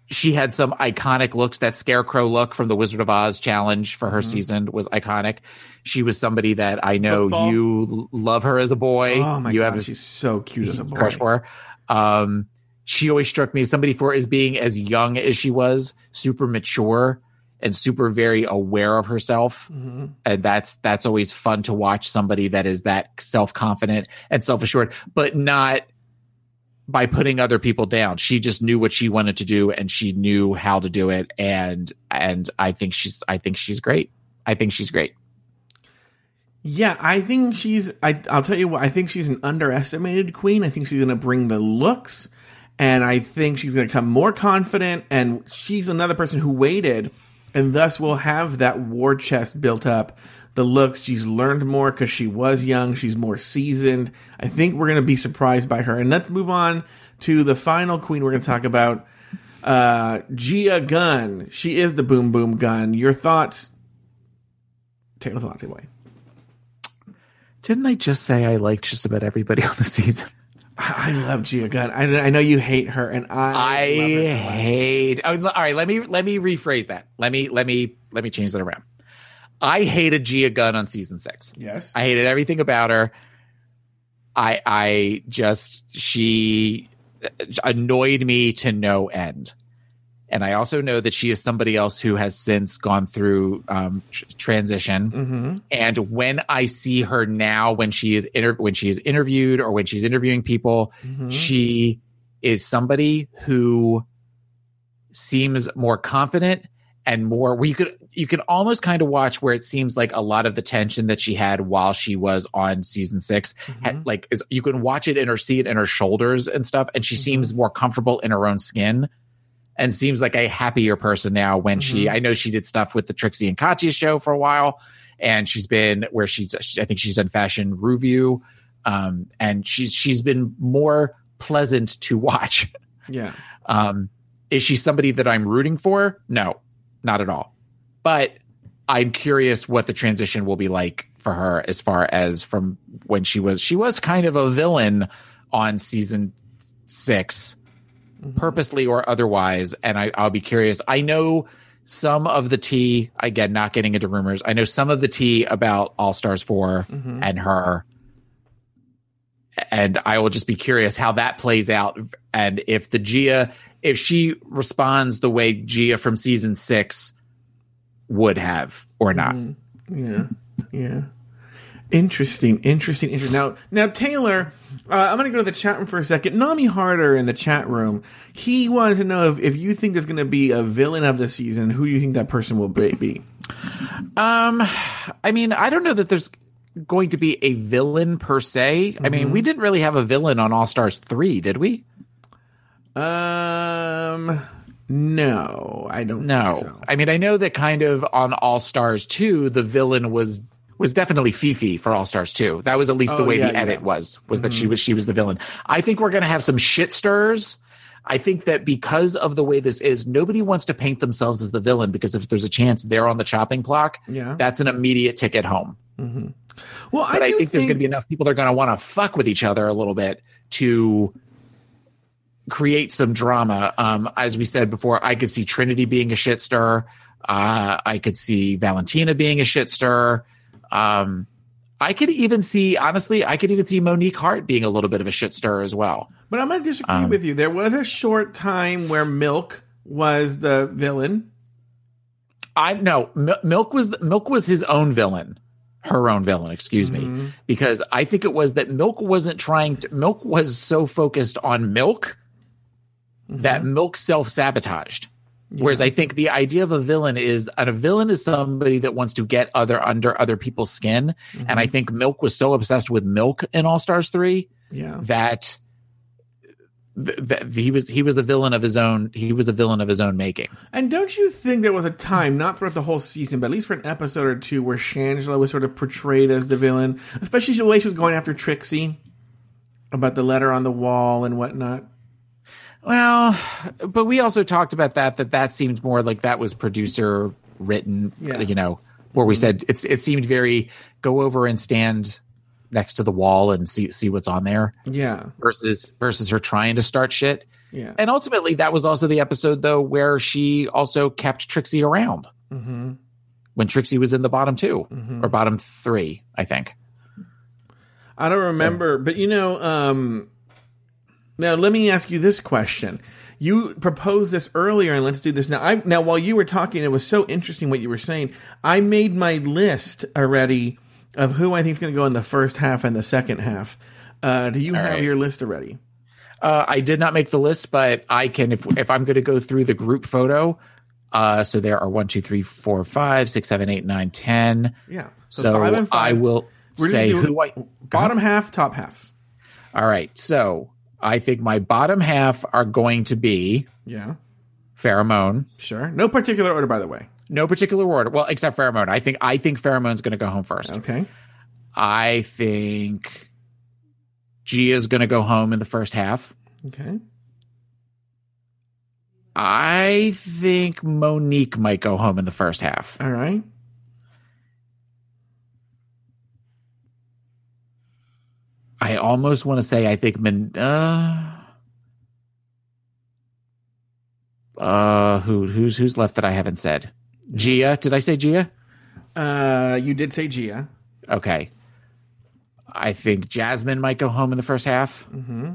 she had some iconic looks. That scarecrow look from the Wizard of Oz challenge for her season was iconic. She was somebody that I know Football. you love her as a boy. oh my you god, have she's so cute as a [laughs] boy. crush for her. Um, she always struck me as somebody for as being as young as she was, super mature and super very aware of herself. Mhm. And that's that's always fun to watch somebody that is that self confident and self assured, but not by putting other people down. She just knew what she wanted to do and she knew how to do it. And and I think she's I think she's great. I think she's great. Yeah, I think she's. I, I'll tell you what. I think she's an underestimated queen. I think she's going to bring the looks, and I think she's going to become more confident. And she's another person who waited, and thus will have that war chest built up. The looks. She's learned more because she was young. She's more seasoned. I think we're going to be surprised by her. And let's move on to the final queen we're going to talk about. Uh, Gia Gunn. She is the boom boom gun. Your thoughts? Take the thoughts away. Didn't I just say I liked just about everybody [laughs] on the season? I love Gia Gunn. I, I know you hate her, and I I love her so much. hate. Oh, all right, let me let me rephrase that. Let me let me let me change that around. I hated Gia Gunn on season six. Yes, I hated everything about her. I I just she uh, annoyed me to no end. And I also know that she is somebody else who has since gone through um, tr- transition. hmm And when I see her now, when she is inter- when she is interviewed or when she's interviewing people, Mhm. she is somebody who seems more confident and more where you could you can almost kind of watch where it seems like a lot of the tension that she had while she was on season 6 had, like is you can watch it in her see it in her shoulders and stuff and she seems more comfortable in her own skin and seems like a happier person now when she I know she did stuff with the Trixie and Katya show for a while and she's been where she's I think she's done fashion review um and she's she's been more pleasant to watch [laughs] yeah. um, is she somebody that I'm rooting for? No, not at all. But I'm curious what the transition will be like for her as far as from when she was she was kind of a villain on season 6 purposely or otherwise and I, I'll be curious. I know some of the tea again not getting into rumors. I know some of the tea about All Stars 4 Mhm. and her and I will just be curious how that plays out and if the Gia if she responds the way Gia from season 6 would have or not. Mhm. Yeah. Yeah. Interesting, interesting, interesting. Now, now Taylor, uh, I'm going to go to the chat room for a second. Nami Harder in the chat room, he wanted to know if, if you think there's going to be a villain of the season, who do you think that person will be? Um, I mean, I don't know that there's going to be a villain per se. I mean, we didn't really have a villain on All Stars 3, did we? Um, no, I don't No. think so. I mean, I know that kind of on All Stars 2, the villain was was definitely Phi Phi for All Stars 2. That was at least the Oh, way yeah, the edit yeah. was, was that she was she was the villain. I think we're going to have some shit stirs. I think that because of the way this is, nobody wants to paint themselves as the villain because if there's a chance they're on the chopping block, Yeah. that's an immediate ticket home. Well, But I, do think, there's going to be enough people that are going to want to fuck with each other a little bit to create some drama. Um, as we said before, I could see Trinity being a shit stir. Uh, I could see Valentina being a shit stir. Um, I could even see, honestly, I could even see Monique Heart being a little bit of a shit stir as well. But I'm going to disagree Um, with you. There was a short time where Milk was the villain. I no Mil- Milk was the, Milk was his own villain, her own villain. Excuse me, because I think it was that Milk wasn't trying to. Milk was so focused on Milk that Milk self sabotaged. Whereas I think the idea of a villain is and a villain is somebody that wants to get other under other people's skin, and I mm-hmm. think Milk was so obsessed with Milk in All Stars three Yeah. that. th- That he was he was a villain of his own he was a villain of his own making. And don't you think there was a time, not throughout the whole season, but at least for an episode or two, where Shangela was sort of portrayed as the villain, especially the way she was going after Trixie about the letter on the wall and whatnot. Well, but we also talked about that that that seemed more like that was producer written, Yeah. you know, where we said it's it seemed very go over and stand next to the wall and see see what's on there Yeah, versus versus her trying to start shit. yeah. And ultimately that was also the episode though where she also kept Trixie around hmm when Trixie was in the bottom 2 or bottom 3, I think. I don't remember, but you know, um, now let me ask you this question. You proposed this earlier, and let's do this now. I now while you were talking, it was so interesting what you were saying. I made my list already of who I think is going to go in the first half and the second half. Uh, do you have right. your list already? Uh, I did not make the list, but I can if if I'm going to go through the group photo. Uh, so there are one, two, three, four, five, six, seven, eight, nine, ten. Yeah. So, five and I five. will We're say who I. bottom half, top half. All right. So I think my bottom half are going to be Yeah, Farrah Moan. sure. No particular order, by the way. No particular order. Well, except Farrah Moan. I think I think Farrah Moan's going to go home first. Okay. I think Gia's going to go home in the first half. Okay. I think Monique might go home in the first half. All right. I almost want to say I think Min uh, uh who who's who's left that I haven't said? Gia, did I say Gia? Uh, you did say Gia. Okay. I think Jasmine might go home in the first half. Mm-hmm.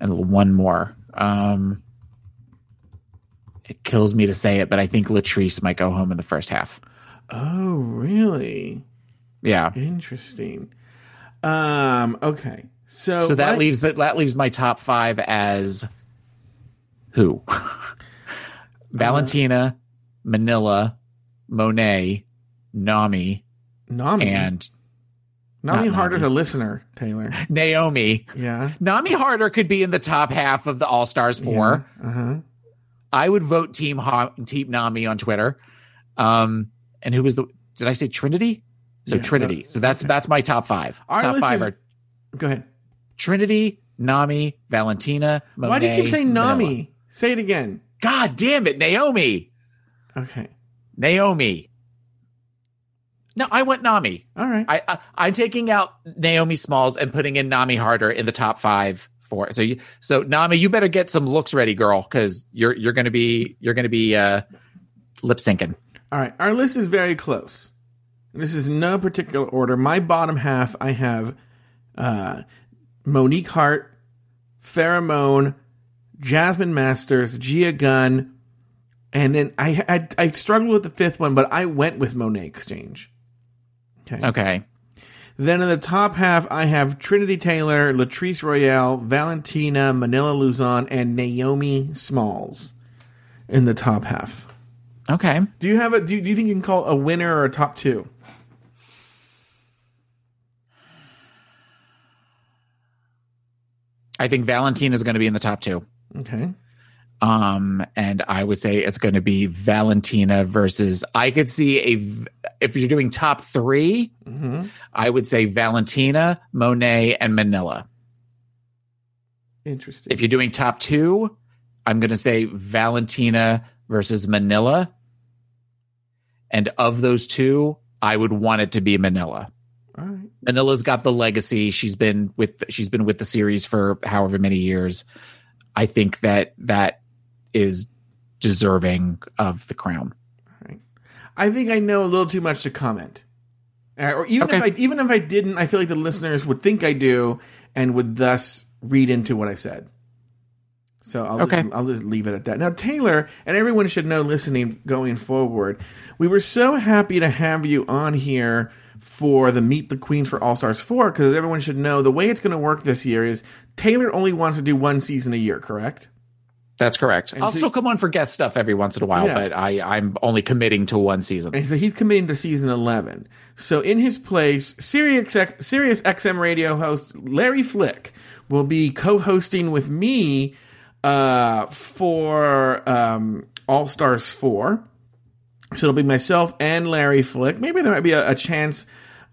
And one more. Um it kills me to say it, but I think Latrice might go home in the first half. Oh, really? Yeah. Interesting. Um. Okay. So So that leaves that that leaves my top five as who? [laughs] Valentina, Manila, Monét, Nami, Nami and Nami Harder's Nami. a listener. Taylor. Naomi. Yeah. Nami Harder could be in the top half of the All Stars four. Uh huh. I would vote Team ha- Team Nami on Twitter. Um, and who was the? Did I say Trinity? So Yeah, Trinity. So that's that's my top five. Our top five is- are Go ahead. Trinity, Nami, Valentina. Monét, Why do you keep saying Manila. Nami? Say it again. God damn it, Naomi. Okay. Naomi. No, I went Nami. All right. I, I I'm taking out Naomi Smalls and putting in Nami Harder in the top five for so you so Nami, you better get some looks ready, girl, because you're you're gonna be you're gonna be uh lip syncing. All right. Our list is very close. This is no particular order. My bottom half, I have uh, Monique Heart, Pheromone, Jasmine Masters, Gia Gunn, and then I, I I struggled with the fifth one, but I went with Monét X Change. Okay. Okay. Then in the top half, I have Trinity Taylor, Latrice Royale, Valentina, Manila Luzon, and Naomi Smalls in the top half. Okay. Do you have a? Do you, do you think you can call a winner or a top two? I think Valentina is gonna be in the top two. Okay. Um, and I would say it's going to be Valentina versus. I could see a if you're doing top 3 hmm I would say Valentina, Monét, and Manila. Interesting. If you're doing top two, I'm going to say Valentina versus Manila. And of those two, I would want it to be Manila. All right. Manila's got the legacy. She's been with she's been with the series for however many years. I think that that is deserving of the crown. I think I know a little too much to comment. Uh, or even if I even if I didn't, I feel like the listeners would think I do and would thus read into what I said. So I'll Okay. just, I'll just leave it at that. Now Taylor and everyone should know listening going forward, we were so happy to have you on here for the Meet the Queens for All Stars 4 because everyone should know the way it's going to work this year is Taylor only wants to do one season a year, correct? That's correct. I'll so- still come on for guest stuff every once in a while, Yeah. but I, I'm only committing to one season. And so he's committing to season 11. So in his place, Sirius, Sirius XM radio host Larry Flick will be co-hosting with me uh, for um, All Stars 4. So it'll be myself and Larry Flick. Maybe there might be a, a chance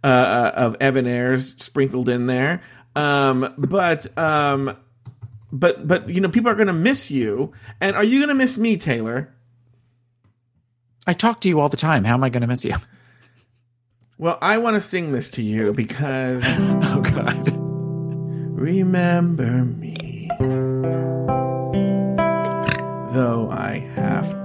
uh, uh, of Evan Ayres sprinkled in there. Um, but um, but but you know people are going to miss you. And are you going to miss me, Taylor? I talk to you all the time. How am I going to miss you? Well, I want to sing this to you because [laughs] Oh God. remember me. Though I have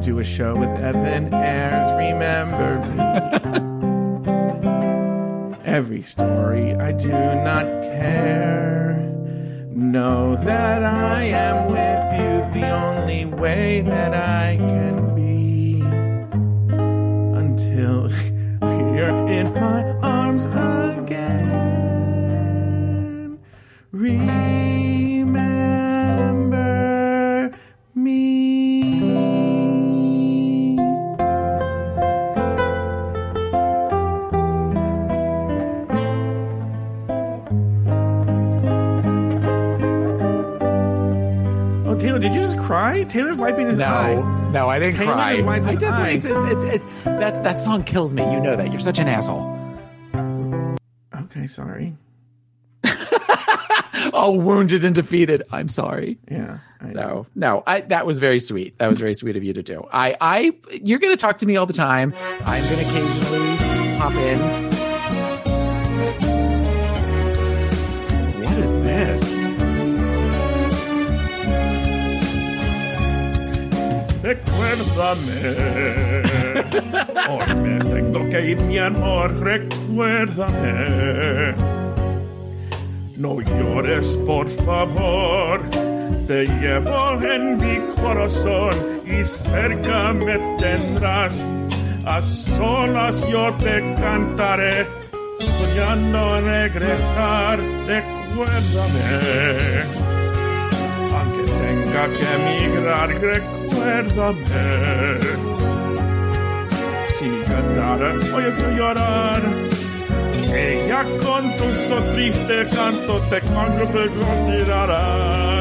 do a show with Evan Ayres, remember me. [laughs] Every story I do not care. Know that I am with you the only way that I can be until [laughs] you're in my arms again. Remember cry? Taylor's wiping his eye. No, no, I didn't Taylor cry. is white I as eye. it's, it's, it's, it's, that's, that song kills me. You know that. You're such an asshole. Okay, sorry. [laughs] Oh, wounded and defeated. I'm sorry. Yeah. I- So no, I, that was very sweet. That was very sweet of you to do. I, I, you're going to talk to me all the time. I'm going to occasionally pop in. Recuérdame. Hoy me tengo que ir, mi amor. Recuérdame. No llores, por favor. Te llevo en mi corazón y cerca me tendrás. A solas yo te cantaré, soñando regresar. Recuérdame. Tenga que emigrar, recuérdame. Si mi cantara oyes llorar, ella con tu so triste canto te contirará.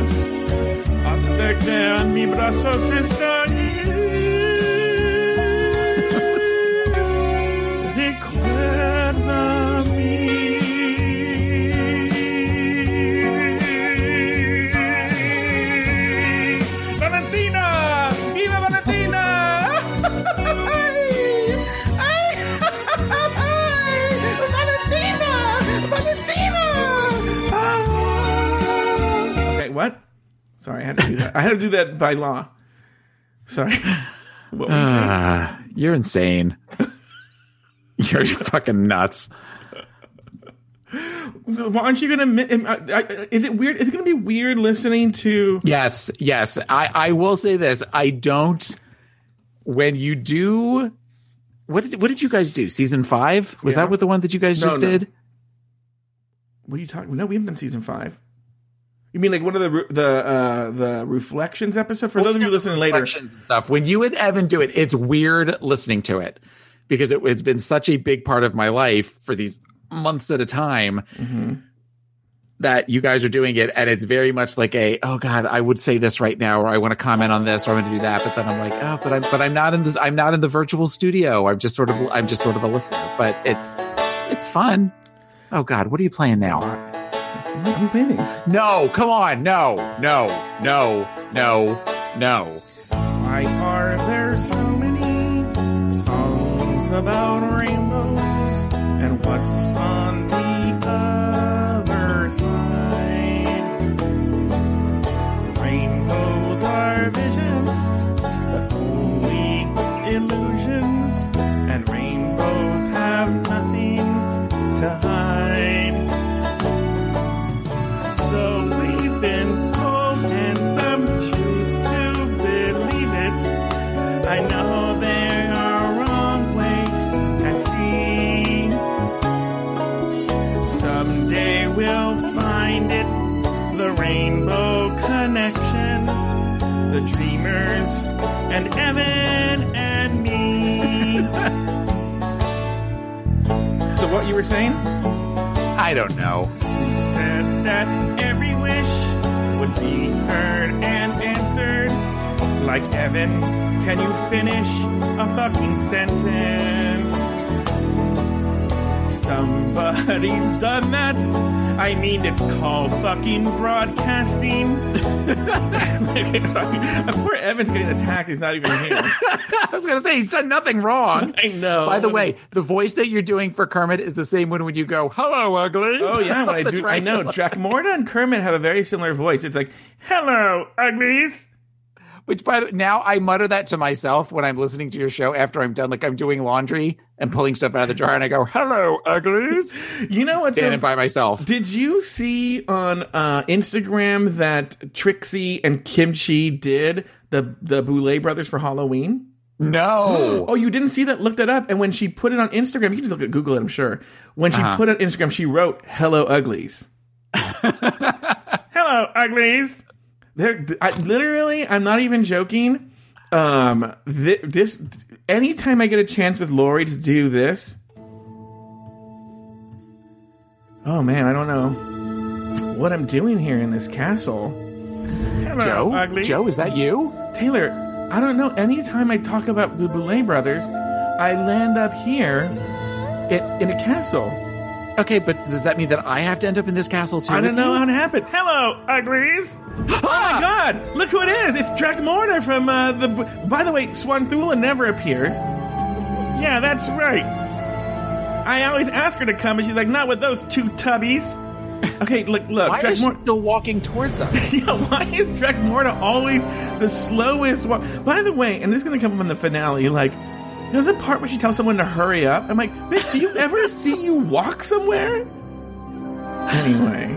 Hasta que en mis brazos estés. Sorry, I had to do that. I had to do that by law. Sorry. What were you saying? Ah, you're insane. you're fucking nuts. Well, aren't you gonna? I- I- Is it weird? Is it gonna be weird listening to? Yes, yes. I, I will say this. I don't. When you do, what did what did you guys do? Season five was Yeah. that what the one that you guys No, just no. did? What are you talking? No, we haven't done season five. You mean like one of the the uh, the reflections episode? For those of you listening later, stuff. When you and Evan do it, it's weird listening to it because it, it's been such a big part of my life for these months at a time. Mm-hmm. that you guys are doing it and it's very much like a oh god i would say this right now or i want to comment on this or i'm going to do that but then i'm like oh but i'm but i'm not in this i'm not in the virtual studio i'm just sort of i'm just sort of a listener but it's it's fun oh god what are you playing now I'm painting. no come on no no no no no Why are there so many songs about rainbows? And what's and Evan and me. so, what you were saying? i don't know said that every wish would be heard and answered. Like Evan, can you finish a fucking sentence? Somebody's done that. I mean, it's called fucking broadcasting. okay, [laughs] sorry. Poor Evan's getting attacked. He's not even here. [laughs] i was gonna say he's done nothing wrong I know. by the way the voice that you're doing for kermit is the same one when you go hello uglies Oh yeah, when I [laughs] do, I know. Dracmorda and Kermit have a very similar voice. It's like, "Hello, uglies." Which by the now I mutter that to myself when I'm listening to your show after I'm done, like I'm doing laundry and pulling stuff out of the dryer, and I go, "Hello, uglies," You know what's so standing by myself. Did you see on uh, Instagram that Trixie and Kim Chi did the the Boulet brothers for Halloween? No, [gasps] Oh, you didn't see that? Look that up. And when she put it on Instagram, you can just look at Google it, I'm sure. When she Uh-huh. put it on Instagram, she wrote, Hello, uglies. [laughs] Hello, uglies. There, I, literally, I'm not even joking. Um, thi- this, anytime I get a chance with Lori to do this, oh man, I don't know what I'm doing here in this castle. Hello, Joe, uglies. Joe, is that you? Taylor, I don't know. Anytime I talk about the brothers, I land up here in, in a castle. Okay, but does that mean that I have to end up in this castle too? I don't know you? how it happened. Hello, uglies. oh my God! Look who it is! It's Dracmorda from uh, the. By the way, Swanthula never appears. Yeah, that's right. I always ask her to come, and she's like, "Not with those two tubbies." Okay, look, look, Why is she still walking towards us? [laughs] Yeah, why is Dracmorda always the slowest one? By the way, and this is going to come up in the finale, like, there's a part where she tells someone to hurry up. I'm like, bitch, do you ever see you walk somewhere? Anyway,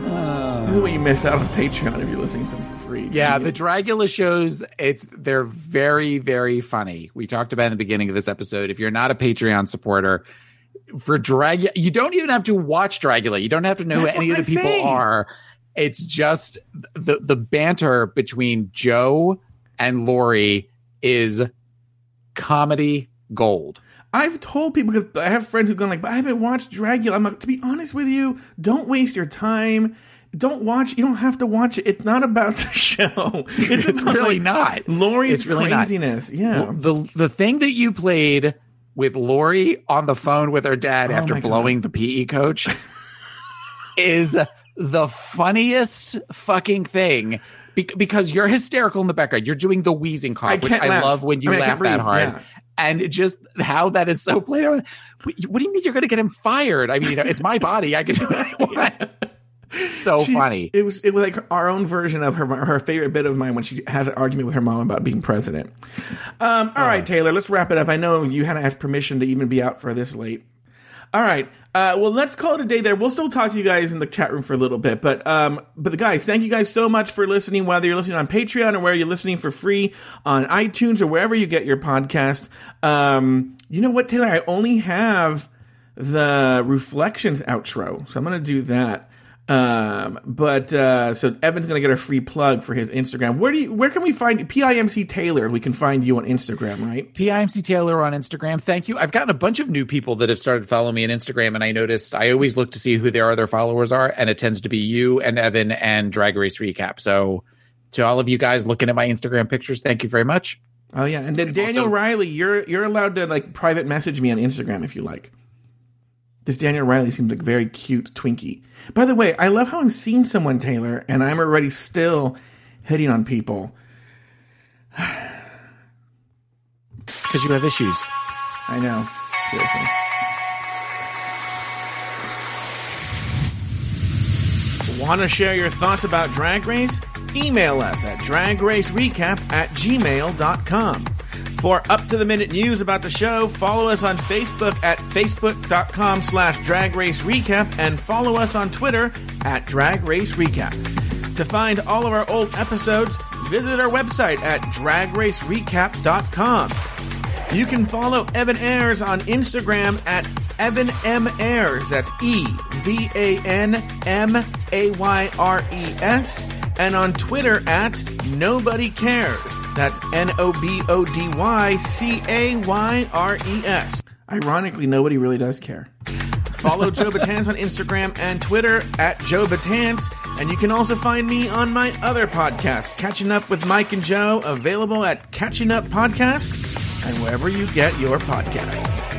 this is what you miss out on Patreon if you're listening to them for free. Yeah, the Dragula shows it's they're very very funny. We talked about in the beginning of this episode. If you're not a Patreon supporter, for Dragula, you don't even have to watch Dragula. You don't have to know who any of the people saying. are. It's just the the banter between Joe and Lori is comedy gold. I've told people because I have friends who've gone like, but I haven't watched Dragula. I'm like, to be honest with you, don't waste your time. Don't watch. You don't have to watch it. It's not about [laughs] the show. It's, It's about, really like, not. Lori's It's really not. craziness. Yeah. The the thing that you played with Lori on the phone with her dad Oh after my God. blowing the PE coach is the funniest fucking thing Be- because you're hysterical in the background. You're doing the wheezing I cough, which I laugh. love when you I mean, laugh that hard. yeah. And just how that is so played out. What do you mean you're going to get him fired? I mean, it's my body. I can do what I [laughs] want. So She- funny. It was it was like our own version of her her favorite bit of mine when she has an argument with her mom about being president. Um, all right, Taylor, let's wrap it up. I know you had to ask permission to even be out for this late. All right. Uh, well, let's call it a day there. We'll still talk to you guys in the chat room for a little bit, but um, but guys, thank you guys so much for listening. Whether you're listening on Patreon or where you're listening for free on iTunes or wherever you get your podcast. Um, you know what, Taylor? I only have the reflections outro, so I'm gonna do that. Um, but uh, so Evan's gonna get a free plug for his Instagram. Where do you, where can we find PIMC Taylor? We can find you on Instagram, right? PIMC Taylor on Instagram. Thank you. I've gotten a bunch of new people that have started following me on Instagram, and I noticed I always look to see who their other followers are, and it tends to be you and Evan and Drag Race Recap. So to all of you guys looking at my Instagram pictures, thank you very much. Oh yeah, and then Daniel also- Riley, you're you're allowed to like private message me on Instagram if you like. This Daniel Riley seems like a very cute Twinkie. By the way, I love how I'm seeing someone Taylor, and I'm already still hitting on people. [sighs] Because you have issues. I know, seriously. Want to share your thoughts about Drag Race? Email us at dragracerecap at gmail.com. For up-to-the-minute news about the show, follow us on Facebook at facebook.com slash drag race dragracerecap and follow us on Twitter at drag race dragracerecap. To find all of our old episodes, visit our website at dragracerecap.com. You can follow Evan Ayres on Instagram at Evan M. Ayres. That's E V A N M A Y R E S. And on Twitter at Nobody Cares. That's N O B O D Y C A Y R E S. Ironically, nobody really does care. Follow Joe Batance on Instagram and Twitter at Joe Batance. And you can also find me on my other podcast, Catching Up with Mike and Joe, available at Catching Up Podcast and wherever you get your podcasts.